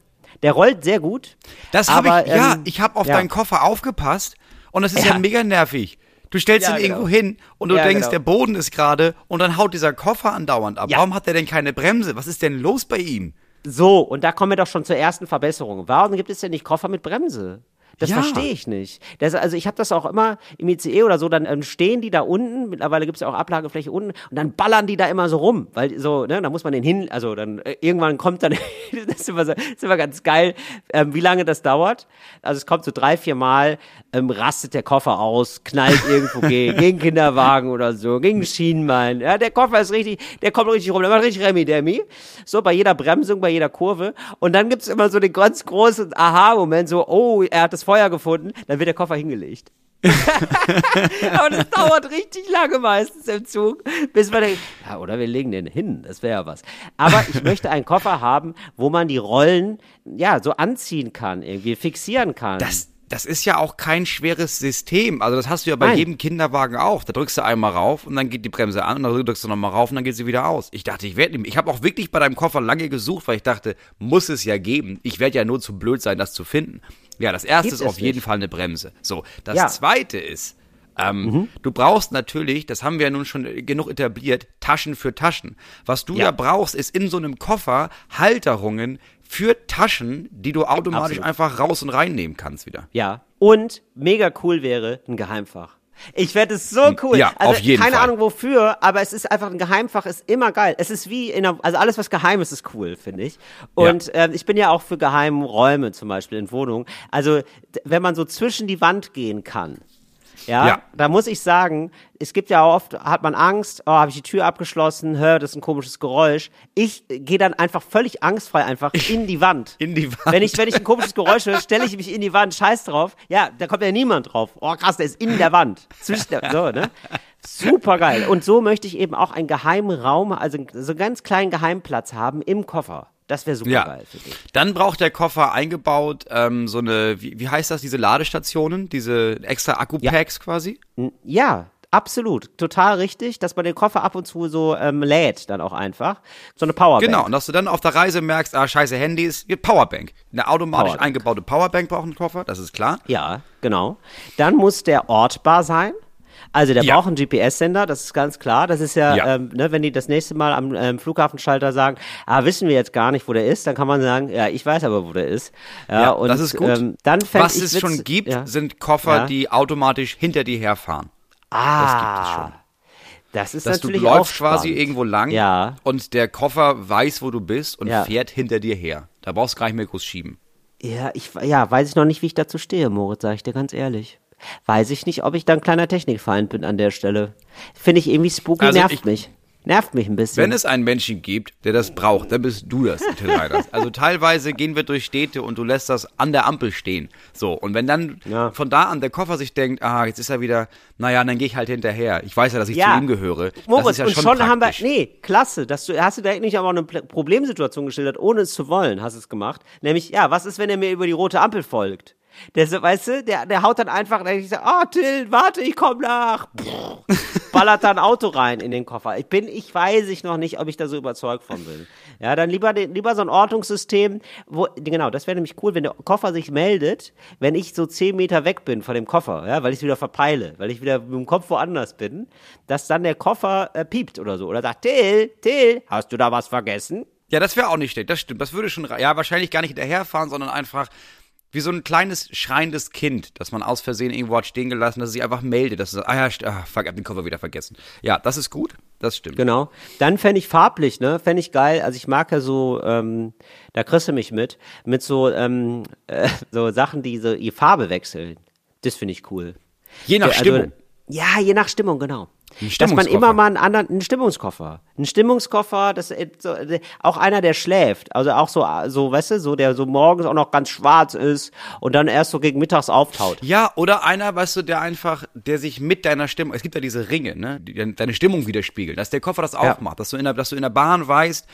[SPEAKER 1] Der rollt sehr gut.
[SPEAKER 2] Das habe ich, ja,
[SPEAKER 1] ähm,
[SPEAKER 2] ich habe auf
[SPEAKER 1] ja.
[SPEAKER 2] deinen Koffer aufgepasst und das ist Ja. mega nervig. Du stellst
[SPEAKER 1] Ja,
[SPEAKER 2] ihn
[SPEAKER 1] genau.
[SPEAKER 2] irgendwo hin und du
[SPEAKER 1] Ja,
[SPEAKER 2] denkst,
[SPEAKER 1] genau.
[SPEAKER 2] der Boden ist gerade und dann haut dieser Koffer andauernd ab.
[SPEAKER 1] Ja.
[SPEAKER 2] Warum hat er denn keine Bremse? Was ist denn los bei ihm?
[SPEAKER 1] So, und da kommen wir doch schon zur ersten Verbesserung. Warum gibt es denn nicht Koffer mit Bremse? Das
[SPEAKER 2] Ja.
[SPEAKER 1] verstehe ich nicht. Das, also ich habe das auch immer im ICE oder so, dann ähm, stehen die da unten, mittlerweile gibt es ja auch Ablagefläche unten, und dann ballern die da immer so rum, weil so, ne, da muss man den hin, also dann äh, irgendwann kommt dann, das ist immer, so, das ist immer ganz geil, ähm, wie lange das dauert. Also es kommt so drei, vier Mal, ähm, rastet der Koffer aus, knallt irgendwo gegen, gegen Kinderwagen oder so, gegen Schienenbein. Ja, der Koffer ist richtig, der kommt richtig rum, der macht richtig Remi-Demi. So bei jeder Bremsung, bei jeder Kurve. Und dann gibt's immer so den ganz großen Aha-Moment, so, oh, er hat das Feuer gefunden, dann wird der Koffer hingelegt. Aber das dauert richtig lange meistens im Zug, bis man denkt, ja, oder wir legen den hin, das wäre ja was. Aber ich möchte einen Koffer haben, wo man die Rollen, ja, so anziehen kann, irgendwie fixieren kann.
[SPEAKER 2] Das, das ist ja auch kein schweres System. Also das hast du ja bei
[SPEAKER 1] Nein.
[SPEAKER 2] jedem Kinderwagen auch. Da drückst du einmal rauf und dann geht die Bremse an und dann drückst du nochmal rauf und dann geht sie wieder aus. Ich dachte, ich werde nicht. Ich habe auch wirklich bei deinem Koffer lange gesucht, weil ich dachte, muss es ja geben. Ich werde ja nur zu blöd sein, das zu finden. Ja, das erste
[SPEAKER 1] Gibt
[SPEAKER 2] ist auf jeden
[SPEAKER 1] nicht.
[SPEAKER 2] Fall eine Bremse. So, das
[SPEAKER 1] Ja.
[SPEAKER 2] zweite ist, ähm,
[SPEAKER 1] Mhm.
[SPEAKER 2] Du brauchst natürlich, das haben wir ja nun schon genug etabliert, Taschen für Taschen. Was du ja,
[SPEAKER 1] Ja.
[SPEAKER 2] brauchst, ist in so einem Koffer Halterungen für Taschen, die du automatisch
[SPEAKER 1] Absolut.
[SPEAKER 2] einfach raus und reinnehmen kannst wieder.
[SPEAKER 1] Ja. Und mega cool wäre ein Geheimfach. Ich werde es so cool.
[SPEAKER 2] Ja,
[SPEAKER 1] also,
[SPEAKER 2] auf jeden
[SPEAKER 1] keine
[SPEAKER 2] Fall.
[SPEAKER 1] Ahnung wofür, aber es ist einfach ein Geheimfach, ist immer geil. Es ist wie in einer, also alles, was geheim ist, ist cool, finde ich. Und ähm, ich bin ja auch für geheime Räume zum Beispiel in Wohnungen. Also, wenn man so zwischen die Wand gehen kann. Ja,
[SPEAKER 2] Ja.
[SPEAKER 1] da muss ich sagen, es gibt ja oft, hat man Angst, oh, habe ich die Tür abgeschlossen, hör, das ist ein komisches Geräusch. Ich gehe dann einfach völlig angstfrei einfach in die Wand.
[SPEAKER 2] In die Wand.
[SPEAKER 1] Wenn ich, wenn ich ein komisches Geräusch höre, stelle ich mich in die Wand, scheiß drauf. Ja, da kommt ja niemand drauf. Oh krass, der ist in der Wand. Zwischen der, so, ne? Super geil. Und so möchte ich eben auch einen geheimen Raum, also so einen ganz kleinen Geheimplatz haben im Koffer. Das wäre super
[SPEAKER 2] Ja.
[SPEAKER 1] geil für dich.
[SPEAKER 2] Dann braucht der Koffer eingebaut ähm, so eine, wie, wie heißt das, diese Ladestationen, diese extra Akku-Packs quasi?
[SPEAKER 1] Ja, absolut. Total richtig, dass man den Koffer ab und zu so ähm, lädt, dann auch einfach. So eine Powerbank.
[SPEAKER 2] Genau, und dass du dann auf der Reise merkst, ah, scheiße, Handys, Powerbank. Eine automatisch
[SPEAKER 1] Powerbank.
[SPEAKER 2] eingebaute Powerbank braucht ein Koffer, das ist klar.
[SPEAKER 1] Ja, genau. Dann muss der ortbar sein. Also der
[SPEAKER 2] Ja.
[SPEAKER 1] braucht einen GPS-Sender, das ist ganz klar. Das ist ja,
[SPEAKER 2] Ja.
[SPEAKER 1] Ähm, ne, wenn die das nächste Mal am ähm, Flughafenschalter sagen, ah, wissen wir jetzt gar nicht, wo der ist, dann kann man sagen, ja, ich weiß aber, wo der ist. Ja,
[SPEAKER 2] Ja,
[SPEAKER 1] und,
[SPEAKER 2] das ist gut.
[SPEAKER 1] Ähm, dann
[SPEAKER 2] Was es
[SPEAKER 1] witz-
[SPEAKER 2] schon gibt, sind Koffer, die automatisch hinter dir herfahren.
[SPEAKER 1] ah,
[SPEAKER 2] Das gibt es schon.
[SPEAKER 1] Das ist
[SPEAKER 2] Dass du
[SPEAKER 1] natürlich
[SPEAKER 2] läufst
[SPEAKER 1] auch
[SPEAKER 2] quasi irgendwo lang
[SPEAKER 1] Ja.
[SPEAKER 2] und der Koffer weiß, wo du bist und
[SPEAKER 1] Ja.
[SPEAKER 2] fährt hinter dir her. Da brauchst du gar nicht mehr groß schieben.
[SPEAKER 1] Ja, ich, ja, weiß ich noch nicht, wie ich dazu stehe, Moritz, sage ich dir ganz ehrlich. Weiß ich nicht, ob ich dann kleiner Technikfeind bin an der Stelle. Finde ich irgendwie spooky,
[SPEAKER 2] Also
[SPEAKER 1] nervt
[SPEAKER 2] ich-
[SPEAKER 1] mich. Nervt mich ein bisschen.
[SPEAKER 2] Wenn es einen Menschen gibt, der das braucht, dann bist du das, Till. Also teilweise gehen wir durch Städte und du lässt das an der Ampel stehen. So, und wenn dann
[SPEAKER 1] Ja.
[SPEAKER 2] von da an der Koffer sich denkt, ah, jetzt ist er wieder, naja, dann gehe ich halt hinterher. Ich weiß ja, dass ich
[SPEAKER 1] Ja.
[SPEAKER 2] zu ihm gehöre.
[SPEAKER 1] Moritz,
[SPEAKER 2] ja
[SPEAKER 1] und
[SPEAKER 2] schon,
[SPEAKER 1] schon, haben wir, nee, klasse, dass du, hast du direkt nicht aber auch eine Problemsituation geschildert, ohne es zu wollen, hast du es gemacht. Nämlich, ja, was ist, wenn er mir über die rote Ampel folgt? Der, so, weißt du, der, der haut dann einfach, ich sag, ah, Till, warte, ich komm nach. Ballert da ein Auto rein in den Koffer. Ich bin, ich weiß ich noch nicht, ob ich da so überzeugt von bin. Ja, dann lieber, lieber so ein Ortungssystem, wo, genau, das wäre nämlich cool, wenn der Koffer sich meldet, wenn ich so zehn Meter weg bin von dem Koffer, ja, weil ich es wieder verpeile, weil ich wieder mit dem Kopf woanders bin, dass dann der Koffer äh, piept oder so. Oder sagt, Till, Till, hast du da was vergessen?
[SPEAKER 2] Ja, das wäre auch nicht schlecht. Das stimmt. Das würde schon, ja, wahrscheinlich gar nicht hinterherfahren, sondern einfach wie so ein kleines schreiendes Kind, das man aus Versehen irgendwo hat stehen gelassen, dass es sich einfach meldet, dass es sagt, ah ja, ah, fuck, ich hab den Koffer wieder vergessen. Ja, das ist gut. Das stimmt.
[SPEAKER 1] Genau. Dann fände ich farblich, ne? Fände ich geil. Also ich mag ja so, ähm, da kriegst du mich mit, mit so, ähm, äh, so Sachen, die so die Farbe wechseln. Das finde ich cool.
[SPEAKER 2] Je nach
[SPEAKER 1] Also,
[SPEAKER 2] Stimmung.
[SPEAKER 1] Ja, je nach Stimmung, genau.
[SPEAKER 2] Ein
[SPEAKER 1] Dass man immer mal einen anderen, einen Stimmungskoffer. Einen Stimmungskoffer, das äh, so, äh, auch einer, der schläft. Also auch so, äh, so, weißt du, so, der so morgens auch noch ganz schwarz ist und dann erst so gegen mittags auftaut.
[SPEAKER 2] Ja, oder einer, weißt du, der einfach, der sich mit deiner Stimmung, es gibt ja diese Ringe, ne, die deine Stimmung widerspiegeln, dass der Koffer das auch
[SPEAKER 1] Ja.
[SPEAKER 2] macht, dass du in der, dass du in der Bahn weißt,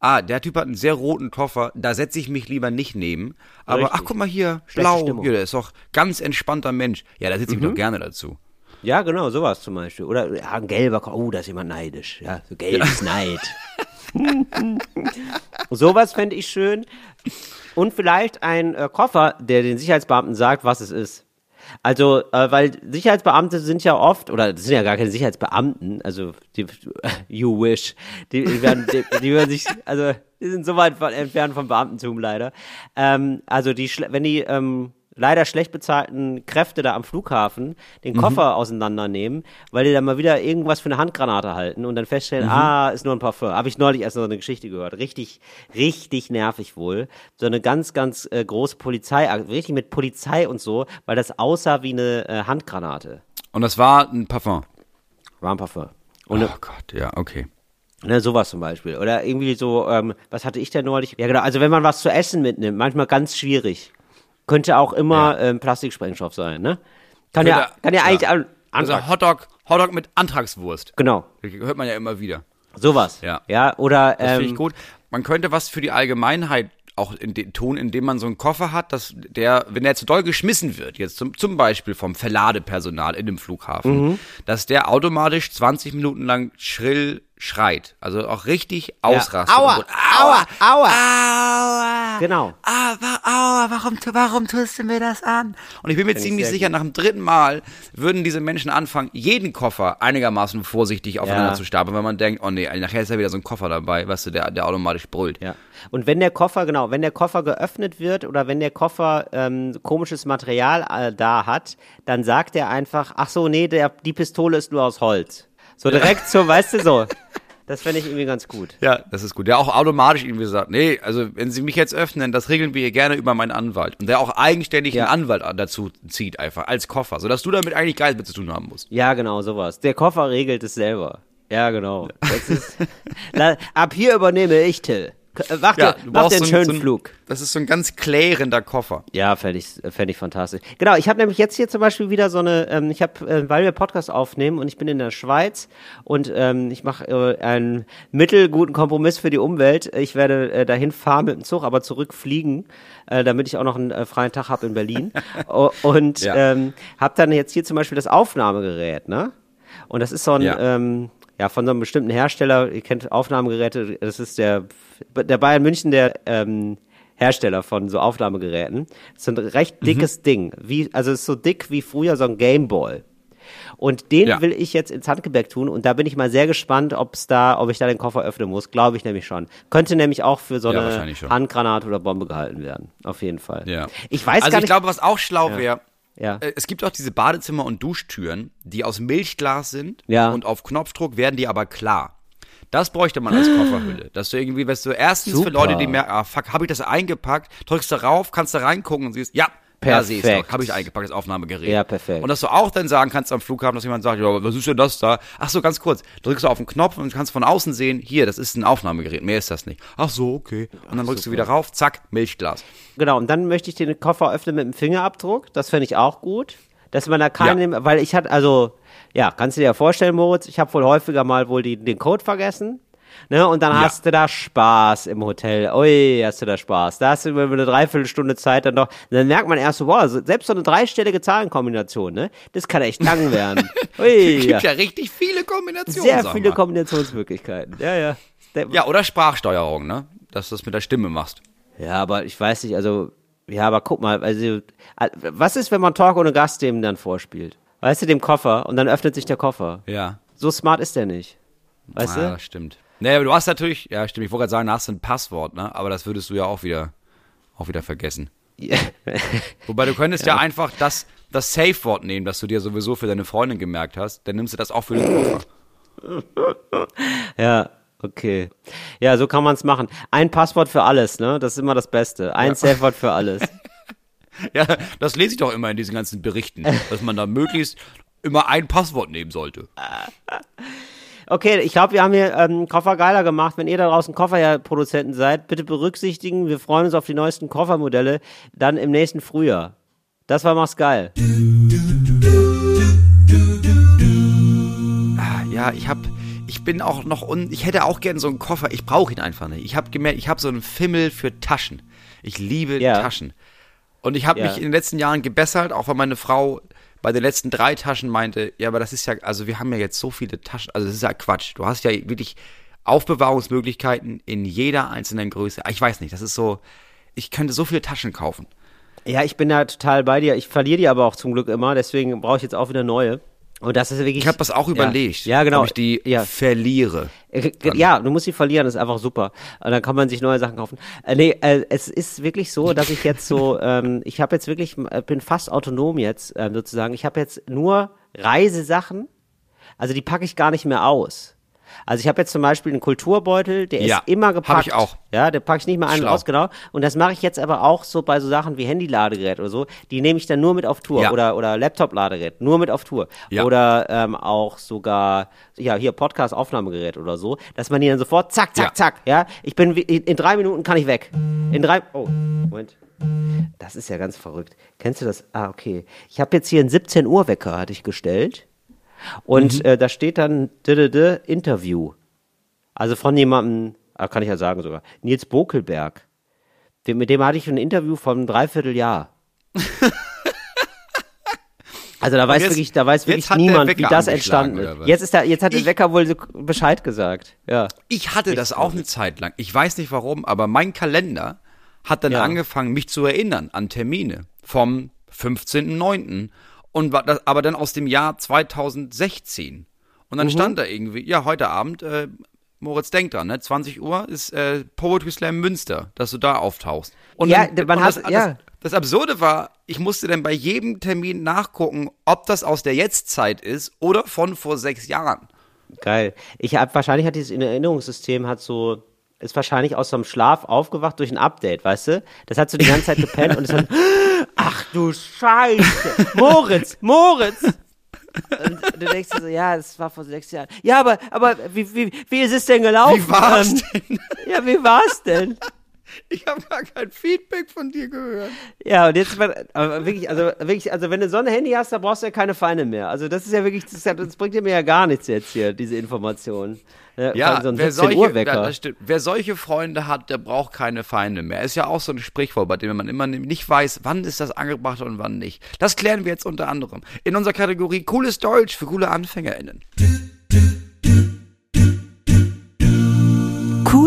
[SPEAKER 2] ah, der Typ hat einen sehr roten Koffer, da setze ich mich lieber nicht neben. Aber
[SPEAKER 1] Richtig.
[SPEAKER 2] ach, guck mal hier, blau, hier, der ist doch ganz entspannter Mensch. Ja, da sitze ich
[SPEAKER 1] Mhm.
[SPEAKER 2] doch gerne dazu.
[SPEAKER 1] Ja, genau, sowas zum Beispiel. Oder ja, ein gelber Koffer. Oh, da ist jemand neidisch. Ja, so gelbes Neid. sowas fände ich schön. Und vielleicht ein äh, Koffer, der den Sicherheitsbeamten sagt, was es ist. Also, äh, weil Sicherheitsbeamte sind ja oft, oder das sind ja gar keine Sicherheitsbeamten, also die, you wish, die, die, werden, die, die werden sich, also die sind so weit von, entfernt vom Beamtentum leider. Ähm, also die, wenn die ähm, leider schlecht bezahlten Kräfte da am Flughafen den Koffer auseinandernehmen, weil die dann mal wieder irgendwas für eine Handgranate halten und dann feststellen, ah, ist nur ein Parfum. Habe ich neulich erst noch eine Geschichte gehört. Richtig, richtig nervig wohl. So eine ganz, ganz äh, große Polizei, richtig mit Polizei und so, weil das aussah wie eine äh, Handgranate.
[SPEAKER 2] Und das war ein Parfum.
[SPEAKER 1] War ein Parfum. Und
[SPEAKER 2] oh Gott, ja, okay.
[SPEAKER 1] Ne, sowas zum Beispiel. Oder irgendwie so, ähm, was hatte ich denn neulich? Ja, genau. Also wenn man was zu essen mitnimmt, manchmal ganz schwierig. Könnte auch immer ähm, Plastiksprengstoff sein, ne? Kann ja,
[SPEAKER 2] Könnte-
[SPEAKER 1] kann ja,
[SPEAKER 2] ja.
[SPEAKER 1] eigentlich an,
[SPEAKER 2] Also. Hotdog, Hotdog mit Antragswurst.
[SPEAKER 1] Genau.
[SPEAKER 2] Das hört man ja immer wieder.
[SPEAKER 1] Sowas.
[SPEAKER 2] Ja.
[SPEAKER 1] Ja, oder
[SPEAKER 2] Das finde ich
[SPEAKER 1] ähm,
[SPEAKER 2] gut. Man könnte was für die Allgemeinheit auch in den tun, indem man so einen Koffer hat, dass der, wenn der zu doll geschmissen wird, jetzt zum, zum Beispiel vom Verladepersonal in dem Flughafen,
[SPEAKER 1] Mhm.
[SPEAKER 2] dass der automatisch 20 Minuten lang schrill schreit. Also auch richtig ausrastet.
[SPEAKER 1] Aua,
[SPEAKER 2] Und-
[SPEAKER 1] aua, aua.
[SPEAKER 2] Aua!
[SPEAKER 1] Genau.
[SPEAKER 2] Wa- aua, warum, warum tust du mir das an? Und ich bin mir
[SPEAKER 1] ich
[SPEAKER 2] ziemlich sicher, nach dem dritten Mal würden diese Menschen anfangen, jeden Koffer einigermaßen vorsichtig aufeinander
[SPEAKER 1] Ja.
[SPEAKER 2] zu stapeln, wenn man denkt, oh nee, nachher ist ja wieder so ein Koffer dabei, weißt du, der, der automatisch brüllt.
[SPEAKER 1] Ja. Und wenn der Koffer, genau, wenn der Koffer geöffnet wird oder wenn der Koffer ähm, komisches Material äh, da hat, dann sagt er einfach, ach so, nee, der, die Pistole ist nur aus Holz. So direkt so, weißt du, so. Das fände ich irgendwie ganz gut.
[SPEAKER 2] Ja, das ist gut. Der auch automatisch irgendwie sagt, nee, also wenn Sie mich jetzt öffnen, das regeln wir hier gerne über meinen Anwalt. Und der auch eigenständig
[SPEAKER 1] Ja.
[SPEAKER 2] einen Anwalt dazu zieht einfach, als Koffer, sodass du damit eigentlich gar nichts mehr zu tun haben musst.
[SPEAKER 1] Ja, genau, sowas. Der Koffer regelt es selber. Ja, genau. Ist, ab hier übernehme ich, Till. Äh, Mach, dir, mach dir einen
[SPEAKER 2] so
[SPEAKER 1] schönen
[SPEAKER 2] so ein,
[SPEAKER 1] Flug.
[SPEAKER 2] Das ist so ein ganz klärender Koffer.
[SPEAKER 1] Ja, fände ich, fänd ich fantastisch. Genau, ich habe nämlich jetzt hier zum Beispiel wieder so eine, ähm, ich habe, äh, weil wir Podcast aufnehmen und ich bin in der Schweiz und ähm, ich mache äh, einen mittelguten Kompromiss für die Umwelt. Ich werde äh, dahin fahren mit dem Zug, aber zurückfliegen, äh, damit ich auch noch einen äh, freien Tag habe in Berlin. Und
[SPEAKER 2] Ja.
[SPEAKER 1] ähm, habe dann jetzt hier zum Beispiel das Aufnahmegerät, ne? Und das ist so ein,
[SPEAKER 2] Ja.
[SPEAKER 1] ähm, ja, von so einem bestimmten Hersteller, ihr kennt Aufnahmegeräte, das ist der, der Bayern München, der ähm, Hersteller von so Aufnahmegeräten. Ist ein recht dickes Ding. Wie, also es ist so dick wie früher so ein Gameboy. Und den
[SPEAKER 2] Ja.
[SPEAKER 1] will ich jetzt ins Handgepäck tun und da bin ich mal sehr gespannt, ob's da, ob ich da den Koffer öffnen muss. Glaube ich nämlich schon. Könnte nämlich auch für so
[SPEAKER 2] Ja,
[SPEAKER 1] eine. Handgranate oder Bombe gehalten werden. Auf jeden Fall.
[SPEAKER 2] Ja.
[SPEAKER 1] Ich weiß
[SPEAKER 2] also
[SPEAKER 1] gar
[SPEAKER 2] ich
[SPEAKER 1] nicht.
[SPEAKER 2] glaube, was auch schlau wäre,
[SPEAKER 1] Ja.
[SPEAKER 2] äh, es gibt auch diese Badezimmer- und Duschtüren, die aus Milchglas sind
[SPEAKER 1] Ja.
[SPEAKER 2] und auf Knopfdruck werden die aber klar. Das bräuchte man als Kofferhülle. Dass du irgendwie, weißt du, erstens für
[SPEAKER 1] Super.
[SPEAKER 2] Leute, die merken, ah fuck, habe ich das eingepackt, drückst da rauf, kannst da reingucken und siehst, ja, ja,
[SPEAKER 1] Perfekt.
[SPEAKER 2] doch, habe ich eingepackt, das Aufnahmegerät.
[SPEAKER 1] Ja, perfekt.
[SPEAKER 2] Und dass du auch dann sagen kannst am Flughafen, dass jemand sagt, ja, was ist denn das da? Ach so, ganz kurz, drückst du auf den Knopf und kannst von außen sehen, hier, das ist ein Aufnahmegerät, mehr ist das nicht. Ach so, okay. Und dann drückst du wieder rauf, zack, Milchglas.
[SPEAKER 1] Genau, und dann möchte ich den Koffer öffnen mit dem Fingerabdruck. Das fände ich auch gut. Dass man da keinen, weil ich hatte, also, ja, kannst du dir ja vorstellen, Moritz, ich habe wohl häufiger mal wohl die, den Code vergessen. Ne, und dann
[SPEAKER 2] Ja.
[SPEAKER 1] hast du da Spaß im Hotel. Ui, hast du da Spaß. Da hast du über eine Dreiviertelstunde Zeit dann doch. Dann merkt man erst so, so- selbst so eine dreistellige Zahlenkombination, ne? Das kann echt lang werden. Ui,
[SPEAKER 2] Gibt
[SPEAKER 1] ja.
[SPEAKER 2] ja richtig viele Kombinationen.
[SPEAKER 1] Sehr viele
[SPEAKER 2] mal.
[SPEAKER 1] Kombinationsmöglichkeiten. Ja, ja.
[SPEAKER 2] Ja, oder Sprachsteuerung, ne? Dass du das mit der Stimme machst.
[SPEAKER 1] Ja, aber ich weiß nicht, also, ja, aber guck mal, also, äh, was ist, wenn man Talk ohne Gast dem dann vorspielt? Weißt du, dem Koffer und dann öffnet sich der Koffer.
[SPEAKER 2] Ja.
[SPEAKER 1] So smart ist der nicht. Weißt
[SPEAKER 2] ja,
[SPEAKER 1] du?
[SPEAKER 2] das stimmt. Nee, aber du hast natürlich, ja, stimmt, ich wollte gerade sagen, da hast du ein Passwort, ne? Aber das würdest du ja auch wieder, auch wieder vergessen. Wobei du könntest ja, einfach das, das Safe-Wort nehmen, das du dir sowieso für deine Freundin gemerkt hast, dann nimmst du das auch für den Koffer.
[SPEAKER 1] Ja, okay. Ja, so kann man es machen. Ein Passwort für alles, ne? Das ist immer das Beste. Ein Safe-Wort für alles.
[SPEAKER 2] Ja, das lese ich doch immer in diesen ganzen Berichten, dass man da möglichst immer ein Passwort nehmen sollte.
[SPEAKER 1] Okay, ich glaube, wir haben hier ähm, Koffer geiler gemacht. Wenn ihr da draußen Kofferproduzenten seid, bitte berücksichtigen. Wir freuen uns auf die neuesten Koffermodelle dann im nächsten Frühjahr. Das war Mach's geil.
[SPEAKER 2] Ja, ich hab, ich bin auch noch un, ich hätte auch gern so einen Koffer. Ich brauche ihn einfach nicht. Ich habe gemerkt, ich habe so einen Fimmel für Taschen. Ich liebe
[SPEAKER 1] Ja.
[SPEAKER 2] Taschen. Und ich habe
[SPEAKER 1] Ja.
[SPEAKER 2] mich in den letzten Jahren gebessert, auch weil meine Frau bei den letzten drei Taschen meinte, ja, aber das ist ja, also wir haben ja jetzt so viele Taschen, also das ist ja Quatsch. Du hast ja wirklich Aufbewahrungsmöglichkeiten in jeder einzelnen Größe. Ich weiß nicht, das ist so, ich könnte so viele Taschen kaufen.
[SPEAKER 1] Ja, ich bin da total bei dir. Ich verliere die aber auch zum Glück immer, deswegen brauche ich jetzt auch wieder neue. Und das ist wirklich.
[SPEAKER 2] Ich habe das auch
[SPEAKER 1] ja.
[SPEAKER 2] überlegt,
[SPEAKER 1] Ja, genau.
[SPEAKER 2] ob ich die
[SPEAKER 1] ja.
[SPEAKER 2] verliere.
[SPEAKER 1] Äh, Ja, du musst sie verlieren, das ist einfach super. Und dann kann man sich neue Sachen kaufen. Äh, nee, äh, es ist wirklich so, dass ich jetzt so, ähm, ich habe jetzt wirklich, äh, bin fast autonom jetzt ähm, sozusagen. Ich habe jetzt nur Reisesachen, also die packe ich gar nicht mehr aus. Also ich habe jetzt zum Beispiel einen Kulturbeutel, der
[SPEAKER 2] Ja,
[SPEAKER 1] ist immer
[SPEAKER 2] hab
[SPEAKER 1] gepackt.
[SPEAKER 2] ich auch.
[SPEAKER 1] Ja, der packe ich nicht mal einen
[SPEAKER 2] Schlau.
[SPEAKER 1] aus, genau. Und das mache ich jetzt aber auch so bei so Sachen wie Handy-Ladegerät oder so. Die nehme ich dann nur mit auf Tour
[SPEAKER 2] Ja.
[SPEAKER 1] oder oder Laptop-Ladegerät nur mit auf Tour
[SPEAKER 2] Ja.
[SPEAKER 1] oder ähm, auch sogar ja hier Podcast-Aufnahmegerät oder so, dass man die dann sofort zack zack zack. Ja, ich bin wie- in, in drei Minuten kann ich weg. In drei. Oh, Moment. Das ist ja ganz verrückt. Kennst du das? Ah, okay. Ich habe jetzt hier einen 17 Uhr Wecker hatte ich gestellt und äh, da steht dann d -d -d Interview. Also von jemandem, ah, kann ich ja sagen sogar, Nils Bokelberg. Dem, mit dem hatte ich ein Interview von einem Dreivierteljahr. Also da weiß
[SPEAKER 2] jetzt-
[SPEAKER 1] wirklich, da weiß wirklich
[SPEAKER 2] der
[SPEAKER 1] niemand, wie das entstanden ist. Jetzt ist da, jetzt hat der
[SPEAKER 2] Ich-
[SPEAKER 1] Wecker wohl so Bescheid gesagt. Ja.
[SPEAKER 2] Ich hatte das auch eine Zeit lang. Ich weiß nicht warum, aber mein Kalender hat dann
[SPEAKER 1] Ja.
[SPEAKER 2] angefangen, mich zu erinnern an Termine vom 15.09. Und war das, aber dann aus dem Jahr 2016. Und
[SPEAKER 1] Mhm.
[SPEAKER 2] dann stand da irgendwie, ja, heute Abend, äh, Moritz denkt dran, ne? 20 Uhr ist äh, Poetry Slam Münster, dass du da auftauchst. Und
[SPEAKER 1] Ja,
[SPEAKER 2] dann,
[SPEAKER 1] man
[SPEAKER 2] und
[SPEAKER 1] hat-
[SPEAKER 2] das,
[SPEAKER 1] ja.
[SPEAKER 2] das, das Absurde war, ich musste dann bei jedem Termin nachgucken, ob das aus der Jetztzeit ist oder von vor sechs Jahren.
[SPEAKER 1] Geil. Ich hab, wahrscheinlich hat dieses Erinnerungssystem hat so, ist wahrscheinlich aus so einem Schlaf aufgewacht durch ein Update, weißt du? Das hat so die ganze Zeit gepennt und es hat, ach du Scheiße, Moritz, Moritz. Und du denkst dir so, ja, das war vor sechs Jahren. Ja, aber, aber wie, wie, wie ist es denn gelaufen?
[SPEAKER 2] Wie war's
[SPEAKER 1] Ähm,
[SPEAKER 2] denn?
[SPEAKER 1] Ja, wie war's denn?
[SPEAKER 2] Ich habe gar kein Feedback von dir gehört.
[SPEAKER 1] Ja, und jetzt, aber wirklich, also wirklich, also wenn du so ein Handy hast, da brauchst du ja keine Feinde mehr. Also das ist ja wirklich, das, das bringt dir mir ja gar nichts jetzt hier, diese Information. Ja, so
[SPEAKER 2] wer
[SPEAKER 1] 17
[SPEAKER 2] solche, da- wer solche Freunde hat, der braucht keine Feinde mehr. Ist ja auch so ein Sprichwort, bei dem man immer nicht weiß, wann ist das angebracht und wann nicht. Das klären wir jetzt unter anderem in unserer Kategorie Cooles Deutsch für coole AnfängerInnen.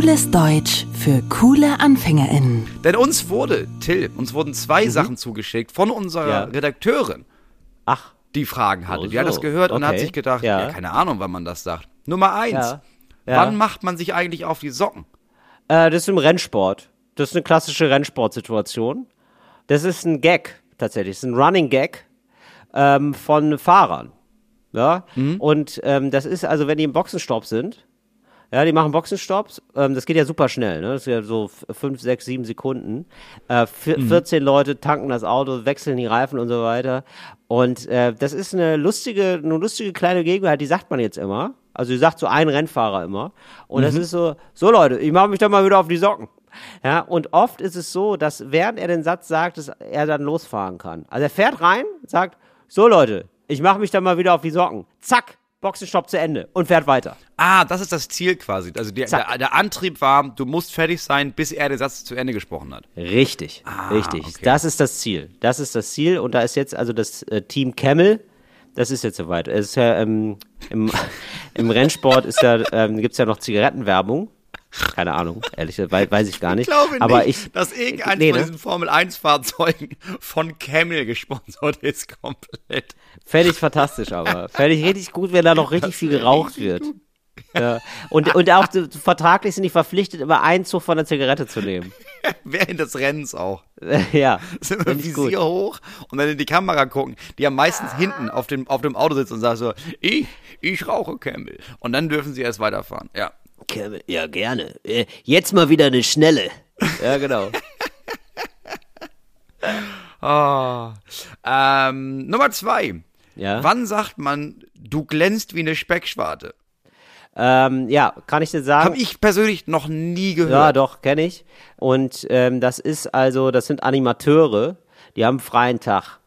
[SPEAKER 3] Cooles Deutsch für coole AnfängerInnen.
[SPEAKER 2] Denn uns wurde, Till, uns wurden zwei Sachen zugeschickt von unserer
[SPEAKER 1] Mhm. Ja.
[SPEAKER 2] Redakteurin,
[SPEAKER 1] Ach,
[SPEAKER 2] die Fragen hatte.
[SPEAKER 1] Oh,
[SPEAKER 2] Die hat das gehört und hat
[SPEAKER 1] Okay.
[SPEAKER 2] sich gedacht,
[SPEAKER 1] Ja.
[SPEAKER 2] ja. keine Ahnung, wann man das sagt. Nummer eins,
[SPEAKER 1] Ja. Ja.
[SPEAKER 2] wann macht man sich eigentlich auf die Socken?
[SPEAKER 1] äh, das ist im Rennsport. Das ist eine klassische Rennsportsituation. Das ist ein Gag, tatsächlich. Das ist ein Running Gag ähm, von Fahrern. Ja?
[SPEAKER 2] Mhm.
[SPEAKER 1] Und ähm, das ist also, wenn die im Boxenstopp sind, ja, die machen Boxenstopps, ähm, das geht ja super schnell, ne? Das ist ja so f- fünf, sechs, sieben Sekunden. Äh, vier- 14 Leute tanken das Auto, wechseln die Reifen und so weiter. Und äh, das ist eine lustige, eine lustige kleine Gegenwart, die sagt man jetzt immer. Also die sagt so ein Rennfahrer immer. Und das ist so, so Leute, ich mache mich doch mal wieder auf die Socken. Ja, und oft ist es so, dass während er den Satz sagt, dass er dann losfahren kann. Also er fährt rein, sagt, so Leute, ich mache mich dann mal wieder auf die Socken. Zack, Boxenstopp zu Ende und fährt weiter.
[SPEAKER 2] Ah, das ist das Ziel quasi. Also der, der, der Antrieb war, du musst fertig sein, bis er den Satz zu Ende gesprochen hat.
[SPEAKER 1] Richtig, richtig.
[SPEAKER 2] okay.
[SPEAKER 1] Das ist das Ziel. Das ist das Ziel. Und da ist jetzt also das äh, Team Camel. Das ist jetzt soweit. Es ist ja ähm, im, im Rennsport ist ja ähm, gibt's ja noch Zigarettenwerbung. Keine Ahnung, ehrlich, gesagt, wei- weiß ich gar nicht.
[SPEAKER 2] Ich glaube
[SPEAKER 1] Aber
[SPEAKER 2] nicht,
[SPEAKER 1] ich,
[SPEAKER 2] dass irgendein
[SPEAKER 1] nee,
[SPEAKER 2] von
[SPEAKER 1] ne?
[SPEAKER 2] diesen Formel-1-Fahrzeugen von Camel gesponsert ist komplett.
[SPEAKER 1] Fände ich fantastisch, aber. Fände ich richtig gut, wenn da noch richtig viel geraucht wird. Ja. Und, und auch vertraglich sind die verpflichtet, immer einen Zug von der Zigarette zu nehmen.
[SPEAKER 2] Während des Rennens auch.
[SPEAKER 1] ja.
[SPEAKER 2] Sind wir
[SPEAKER 1] ich gut.
[SPEAKER 2] Visier hoch und dann in die Kamera gucken, die ja meistens hinten auf dem, auf dem Auto sitzen und sagen so, ich, ich rauche Camel. Und dann dürfen sie erst weiterfahren. Ja.
[SPEAKER 1] Ja, gerne. Äh, Jetzt mal wieder eine schnelle. Ja, genau.
[SPEAKER 2] Ah. Ähm, Nummer zwei.
[SPEAKER 1] Ja.
[SPEAKER 2] Wann sagt man, du glänzt wie eine Speckschwarte?
[SPEAKER 1] Ähm, ja, kann ich dir sagen.
[SPEAKER 2] Habe ich persönlich noch nie gehört.
[SPEAKER 1] Ja, doch, kenne ich. Und ähm, das ist also, das sind Animateure, die haben freien Tag.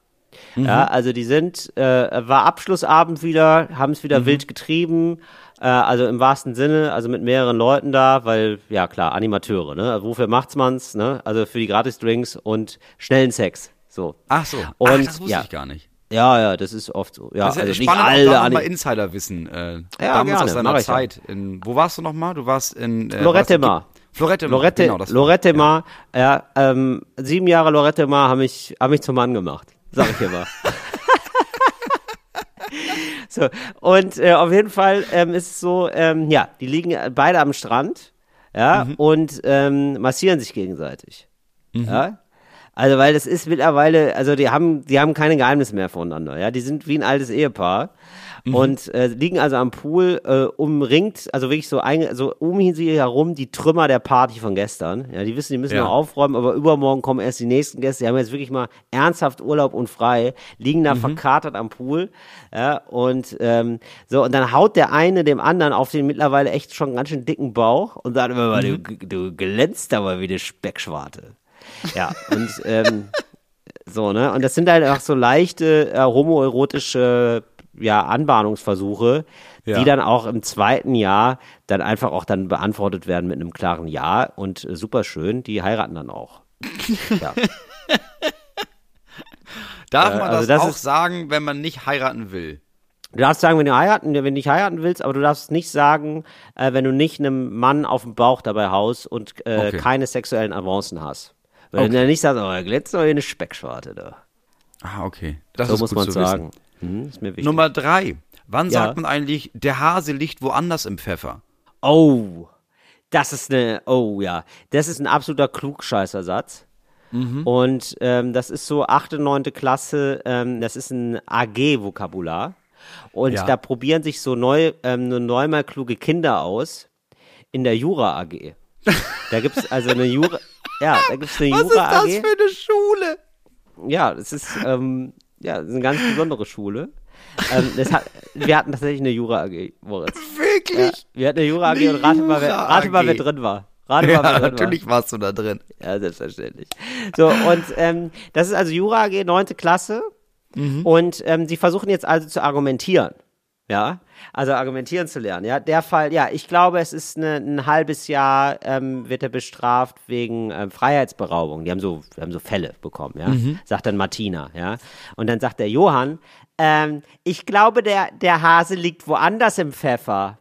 [SPEAKER 1] Ja, also die sind, äh, war Abschlussabend wieder, haben es wieder wild getrieben, äh, also im wahrsten Sinne, also mit mehreren Leuten da, weil, ja klar, Animateure, ne? Also wofür macht's man's, ne? Also für die Gratis-Drinks und schnellen Sex. So.
[SPEAKER 2] Ach so.
[SPEAKER 1] Und,
[SPEAKER 2] Ach, das wusste
[SPEAKER 1] ja.
[SPEAKER 2] ich gar nicht.
[SPEAKER 1] Ja, ja, das ist oft so. Ja,
[SPEAKER 2] Das ist
[SPEAKER 1] also
[SPEAKER 2] ja
[SPEAKER 1] nicht
[SPEAKER 2] spannend,
[SPEAKER 1] alle
[SPEAKER 2] auch mal Insiderwissen. Äh,
[SPEAKER 1] Ja,
[SPEAKER 2] damals
[SPEAKER 1] gerne,
[SPEAKER 2] aus deiner
[SPEAKER 1] ja.
[SPEAKER 2] Zeit. In, wo warst du noch mal? Du warst in äh,
[SPEAKER 1] Lorette Mar.
[SPEAKER 2] Florette Mar,
[SPEAKER 1] Lorette,
[SPEAKER 2] genau, das
[SPEAKER 1] Lorette Mar, ja, ähm, sieben Jahre Lorette Mar haben mich, haben mich zum Mann gemacht. Sag ich dir mal. so, und äh, auf jeden Fall ähm, ist es so, ähm, ja, die liegen beide am Strand, ja,
[SPEAKER 2] Mhm.
[SPEAKER 1] und ähm, massieren sich gegenseitig. Ja. Also, weil das ist mittlerweile, also die haben, die haben keine Geheimnisse mehr voneinander, ja. Die sind wie ein altes Ehepaar und äh, liegen also am Pool äh, umringt, also wirklich so, ein, so um sie herum die Trümmer der Party von gestern. Ja, die wissen, die müssen
[SPEAKER 2] Ja.
[SPEAKER 1] noch aufräumen, aber übermorgen kommen erst die nächsten Gäste. Die haben jetzt wirklich mal ernsthaft Urlaub und frei, liegen da verkatert am Pool. Ja, und ähm, so, und dann haut der eine dem anderen auf den mittlerweile echt schon ganz schön dicken Bauch und sagt immer mal, du, du glänzt aber wie eine Speckschwarte. Ja, und ähm, so, ne? Und das sind halt auch so leichte äh, homoerotische ja, Anbahnungsversuche,
[SPEAKER 2] Ja.
[SPEAKER 1] die dann auch im zweiten Jahr dann einfach auch dann beantwortet werden mit einem klaren Ja und äh, super schön, die heiraten dann auch. Ja.
[SPEAKER 2] Darf
[SPEAKER 1] Äh,
[SPEAKER 2] man
[SPEAKER 1] also
[SPEAKER 2] das,
[SPEAKER 1] das
[SPEAKER 2] auch
[SPEAKER 1] ist-
[SPEAKER 2] sagen, wenn man nicht heiraten will?
[SPEAKER 1] Du darfst sagen, wenn du heiraten, wenn du nicht heiraten willst, aber du darfst nicht sagen, äh, wenn du nicht einem Mann auf dem Bauch dabei haust und äh,
[SPEAKER 2] Okay.
[SPEAKER 1] keine sexuellen Avancen hast. Wenn du
[SPEAKER 2] Okay.
[SPEAKER 1] dann nicht sagst, oh, glänzt doch eine Speckschwarte da.
[SPEAKER 2] Ah, okay. Das
[SPEAKER 1] So
[SPEAKER 2] ist
[SPEAKER 1] muss man sagen. Mhm, ist mir wichtig.
[SPEAKER 2] Nummer drei. Wann
[SPEAKER 1] Ja.
[SPEAKER 2] sagt man eigentlich, der Hase liegt woanders im Pfeffer?
[SPEAKER 1] Oh, das ist eine, oh ja, das ist ein absoluter Klugscheißersatz. Und ähm, das ist so achte, neunte Klasse, ähm, das ist ein AG-Vokabular. Und
[SPEAKER 2] Ja.
[SPEAKER 1] da probieren sich so neu, ähm, neunmal kluge Kinder aus in der Jura AG. Da gibt's also eine Jura, ja, da gibt's eine Jura AG.
[SPEAKER 2] eine Schule?
[SPEAKER 1] Ja, es ist, ähm, ja, das ist eine ganz besondere Schule. ähm, hat, wir hatten tatsächlich eine Jura AG, Moritz.
[SPEAKER 2] Wirklich?
[SPEAKER 1] Ja, wir hatten eine Jura AG
[SPEAKER 2] Eine
[SPEAKER 1] und rate mal, wer, rate mal, wer drin war. Rate
[SPEAKER 2] Ja,
[SPEAKER 1] mal, wer drin
[SPEAKER 2] natürlich warst du da drin.
[SPEAKER 1] war. Ja, selbstverständlich. So, und ähm, das ist also Jura AG, neunte Klasse. Und ähm, sie versuchen jetzt also zu argumentieren. Ja, also argumentieren zu lernen. Ja, der Fall, ja, ich glaube, es ist eine, ein halbes Jahr, ähm, wird er bestraft wegen ähm, Freiheitsberaubung. Die haben so, die haben so Fälle bekommen, ja. Sagt dann Martina, ja. Und dann sagt der Johann, ähm, ich glaube, der, der Hase liegt woanders im Pfeffer.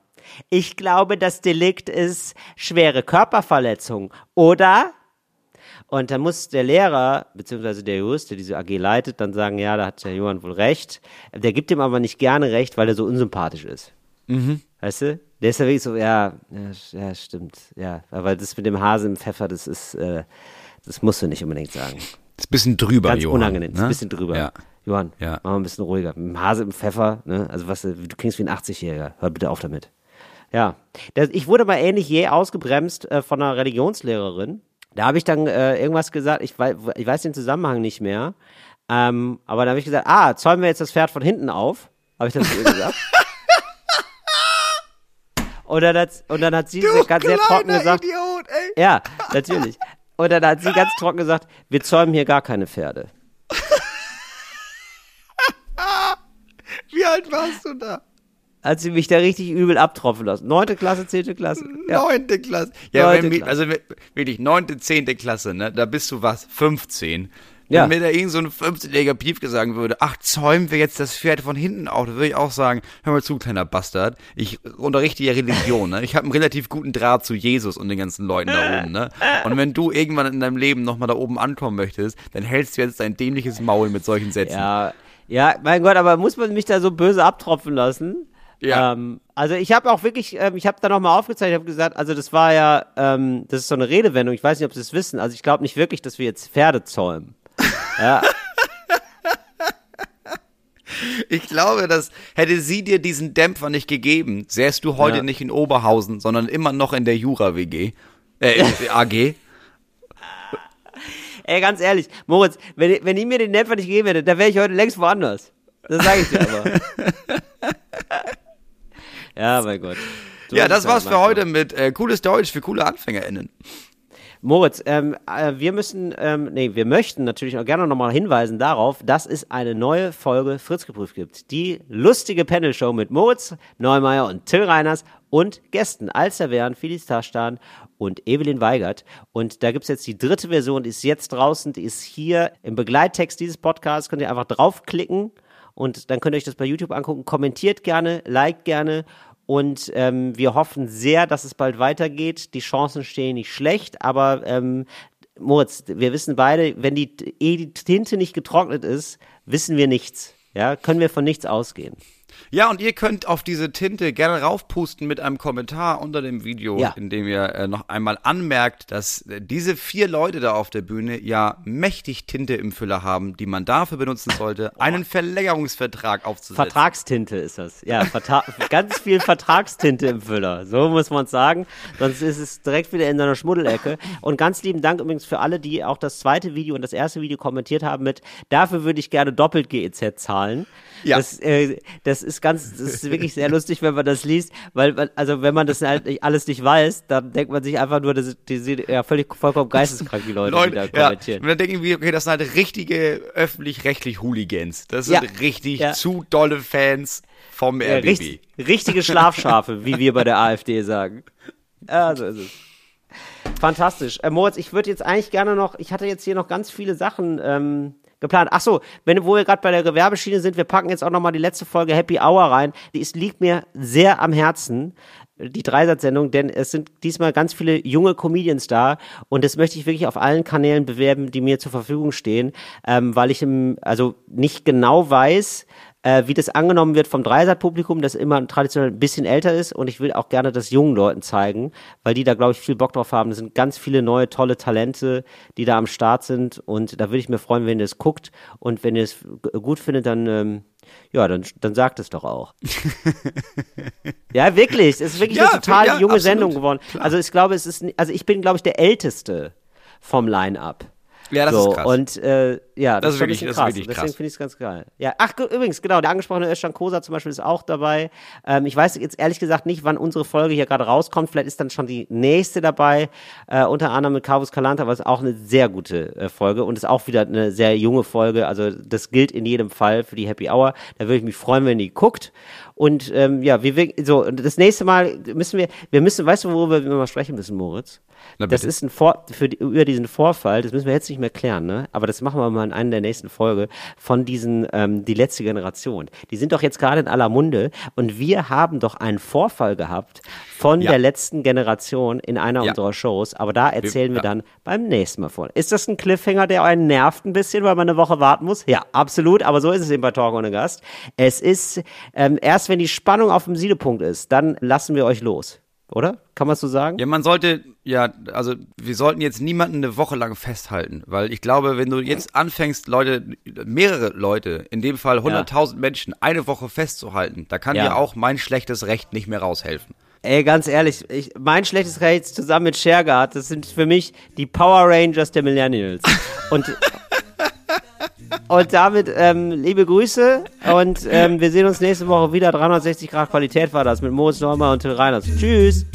[SPEAKER 1] Ich glaube, das Delikt ist schwere Körperverletzung, oder? Und dann muss der Lehrer, beziehungsweise der Jurist, der diese AG leitet, dann sagen, ja, da hat der Johann wohl recht. Der gibt ihm aber nicht gerne recht, weil er so unsympathisch ist. Weißt du? Der ist ja wirklich so, ja, ja, ja, stimmt, ja. Aber das mit dem Hase im Pfeffer, das ist, äh, das musst du nicht unbedingt sagen.
[SPEAKER 2] ist ein bisschen drüber,
[SPEAKER 1] Ganz
[SPEAKER 2] Johann,
[SPEAKER 1] unangenehm, ist
[SPEAKER 2] ne?
[SPEAKER 1] ein bisschen drüber.
[SPEAKER 2] Ja.
[SPEAKER 1] Johann,
[SPEAKER 2] Ja.
[SPEAKER 1] mach mal ein bisschen ruhiger. Mit dem Hase im Pfeffer, ne? Also was, du du klingst wie ein 80-Jähriger. Hör bitte auf damit. Ja. Das, ich wurde mal ähnlich je ausgebremst äh, von einer Religionslehrerin. Da habe ich dann äh, irgendwas gesagt, ich weiß, ich weiß den Zusammenhang nicht mehr. Ähm, aber da habe ich gesagt, ah, zäumen wir jetzt das Pferd von hinten auf? Habe ich das zu ihr gesagt. und, dann hat, und dann hat sie ganz sehr trocken gesagt,
[SPEAKER 2] Idiot, ey.
[SPEAKER 1] ja, natürlich. Und dann hat sie ganz trocken gesagt, wir zäumen hier gar keine Pferde.
[SPEAKER 2] Wie alt warst du da?
[SPEAKER 1] Hat sie mich da richtig übel abtropfen lassen. Neunte Klasse, zehnte Klasse. Ja.
[SPEAKER 2] Neunte Klasse. Ja,
[SPEAKER 1] Neunte
[SPEAKER 2] wenn,
[SPEAKER 1] Klasse.
[SPEAKER 2] also wirklich, neunte, zehnte Klasse, ne? Da bist du was, 15.
[SPEAKER 1] Ja.
[SPEAKER 2] Wenn mir da irgend so ein 15-jähriger Piefke sagen würde, ach, zäumen wir jetzt das Pferd von hinten auf, dann würde ich auch sagen, hör mal zu, kleiner Bastard, ich unterrichte ja Religion, ne? Ich habe einen relativ guten Draht zu Jesus und den ganzen Leuten da oben, ne? Und wenn du irgendwann in deinem Leben nochmal da oben ankommen möchtest, dann hältst du jetzt dein dämliches Maul mit solchen Sätzen.
[SPEAKER 1] Ja, ja, mein Gott, aber muss man mich da so böse abtropfen lassen?
[SPEAKER 2] Ja.
[SPEAKER 1] Ähm, also ich habe auch wirklich, ähm, ich habe da nochmal aufgezeigt, ich habe gesagt, also das war ja, ähm, das ist so eine Redewendung, ich weiß nicht, ob Sie es wissen, also ich glaube nicht wirklich, dass wir jetzt Pferde zäumen. Ja,
[SPEAKER 2] Ich glaube, dass hätte sie dir diesen Dämpfer nicht gegeben, säst du heute
[SPEAKER 1] Ja.
[SPEAKER 2] nicht in Oberhausen, sondern immer noch in der Jura-WG. Äh, AG.
[SPEAKER 1] ey, ganz ehrlich, Moritz, wenn, wenn ihr mir den Dämpfer nicht gegeben hättet, dann wäre ich heute längst woanders. Das sage ich dir aber. ja, mein Gott. So
[SPEAKER 2] Ja, das
[SPEAKER 1] es
[SPEAKER 2] war's für heute mit äh, cooles Deutsch für coole AnfängerInnen.
[SPEAKER 1] Moritz, ähm, äh, wir müssen, ähm, nee, wir möchten natürlich auch gerne nochmal hinweisen darauf, dass es eine neue Folge Fritz geprüft gibt. Die lustige Panel-Show mit Moritz Neumeier und Till Reiners und Gästen Alster Wern, Felix Taschtan und Evelyn Weigert. Und da gibt's jetzt die dritte Version, die ist jetzt draußen, die ist hier im Begleittext dieses Podcasts, könnt ihr einfach draufklicken und dann könnt ihr euch das bei YouTube angucken. Kommentiert gerne, liked gerne Und ähm, wir hoffen sehr, dass es bald weitergeht. Die Chancen stehen nicht schlecht, aber ähm, Moritz, wir wissen beide, wenn die, eh die Tinte nicht getrocknet ist, wissen wir nichts. Ja, können wir von nichts ausgehen.
[SPEAKER 2] Ja, und ihr könnt auf diese Tinte gerne raufpusten mit einem Kommentar unter dem Video,
[SPEAKER 1] Ja.
[SPEAKER 2] in dem ihr äh, noch einmal anmerkt, dass äh, diese vier Leute da auf der Bühne ja mächtig Tinte im Füller haben, die man dafür benutzen sollte, einen Verlängerungsvertrag aufzusetzen.
[SPEAKER 1] Vertragstinte ist das. Ja, ganz viel Vertragstinte im Füller. So muss man es sagen. Sonst ist es direkt wieder in seiner Schmuddelecke. Und ganz lieben Dank übrigens für alle, die auch das zweite Video und das erste Video kommentiert haben mit, dafür würde ich gerne doppelt GEZ zahlen.
[SPEAKER 2] Ja.
[SPEAKER 1] Das, äh, das ist ganz, das ist wirklich sehr lustig, wenn man das liest, weil, also wenn man das halt nicht, alles nicht weiß, dann denkt man sich einfach nur, das ist, die sind ja völlig vollkommen geisteskrank, die Leute, die da
[SPEAKER 2] Leute, ja,
[SPEAKER 1] kommentieren.
[SPEAKER 2] und dann denken wir, okay, das sind halt richtige öffentlich-rechtlich Hooligans. Das
[SPEAKER 1] Ja,
[SPEAKER 2] sind richtig
[SPEAKER 1] ja.
[SPEAKER 2] zu dolle Fans vom
[SPEAKER 1] Ja,
[SPEAKER 2] RBB.
[SPEAKER 1] richt, richtige Schlafschafe, wie wir bei der AfD sagen. Ja, so ist es. Fantastisch. Äh, Moritz, ich würde jetzt eigentlich gerne noch, ich hatte jetzt hier noch ganz viele Sachen ähm, geplant. Ach so, wenn wo wir gerade bei der Gewerbeschiene sind, wir packen jetzt auch noch mal die letzte Folge Happy Hour rein. Die ist, liegt mir sehr am Herzen, die Dreisatz-Sendung, denn es sind diesmal ganz viele junge Comedians da und das möchte ich wirklich auf allen Kanälen bewerben, die mir zur Verfügung stehen, ähm, weil ich im, also nicht genau weiß, äh, wie das angenommen wird vom Dreisat-Publikum, das immer traditionell ein bisschen älter ist und ich will auch gerne das jungen Leuten zeigen, weil die da, glaube ich, viel Bock drauf haben. Das sind ganz viele neue, tolle Talente, die da am Start sind und da würde ich mir freuen, wenn ihr es guckt und wenn ihr es gut findet, dann, ähm, ja, dann, dann sagt es doch auch. ja, wirklich, es ist wirklich
[SPEAKER 2] Ja,
[SPEAKER 1] eine total
[SPEAKER 2] ja,
[SPEAKER 1] junge
[SPEAKER 2] absolut,
[SPEAKER 1] Sendung geworden.
[SPEAKER 2] klar.
[SPEAKER 1] Also ich glaube, es ist, also ich bin, glaube ich, der Älteste vom Line-Up.
[SPEAKER 2] Ja, das
[SPEAKER 1] so,
[SPEAKER 2] ist krass.
[SPEAKER 1] Und äh, ja,
[SPEAKER 2] Das ist
[SPEAKER 1] schon ein
[SPEAKER 2] wirklich-
[SPEAKER 1] bisschen
[SPEAKER 2] das ist
[SPEAKER 1] krass.
[SPEAKER 2] wirklich
[SPEAKER 1] Deswegen
[SPEAKER 2] krass.
[SPEAKER 1] finde ich es ganz geil. Ja, ach ge- übrigens, genau, der angesprochene Özcan Kosa zum Beispiel ist auch dabei. Ähm, ich weiß jetzt ehrlich gesagt nicht, wann unsere Folge hier gerade rauskommt. Vielleicht ist dann schon die nächste dabei, äh, unter anderem mit Carvus Calanta, aber es ist auch eine sehr gute äh, Folge und ist auch wieder eine sehr junge Folge. Also das gilt in jedem Fall für die Happy Hour. Da würde ich mich freuen, wenn ihr die guckt. Und ähm, ja, wir, wir so das nächste Mal müssen wir, wir müssen, weißt du, worüber wir mal sprechen müssen, Moritz? Das ist ein Vor für die, über diesen Vorfall, das müssen wir jetzt nicht mehr klären, ne? Aber das machen wir mal in einer der nächsten Folge von diesen ähm, die letzte Generation. Die sind doch jetzt gerade in aller Munde und wir haben doch einen Vorfall gehabt von
[SPEAKER 2] Ja.
[SPEAKER 1] der letzten Generation in einer
[SPEAKER 2] Ja.
[SPEAKER 1] unserer Shows. Aber da erzählen wir
[SPEAKER 2] ja.
[SPEAKER 1] dann beim nächsten Mal von. Ist das ein Cliffhanger, der einen nervt ein bisschen, weil man eine Woche warten muss? Ja, absolut. Aber so ist es eben bei Talk ohne Gast. Es ist ähm, erst, wenn die Spannung auf dem Siedepunkt ist, dann lassen wir euch los. Oder? Kann man so sagen?
[SPEAKER 2] Ja, man sollte, ja, also wir sollten jetzt niemanden eine Woche lang festhalten, weil ich glaube, wenn du jetzt anfängst, Leute, mehrere Leute, in dem Fall 100.000 Menschen, eine Woche festzuhalten, da kann
[SPEAKER 1] Ja.
[SPEAKER 2] dir auch mein schlechtes Recht nicht mehr raushelfen.
[SPEAKER 1] Ey, ganz ehrlich, ich, mein schlechtes Recht zusammen mit Shergard, das sind für mich die Power Rangers der Millennials. Und, und damit ähm, liebe Grüße und ähm, wir sehen uns nächste Woche wieder. 360 Grad Qualität war das mit Moritz Neumann und Till Reiners. Tschüss.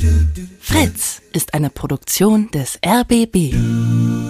[SPEAKER 3] Fritz ist eine Produktion des RBB.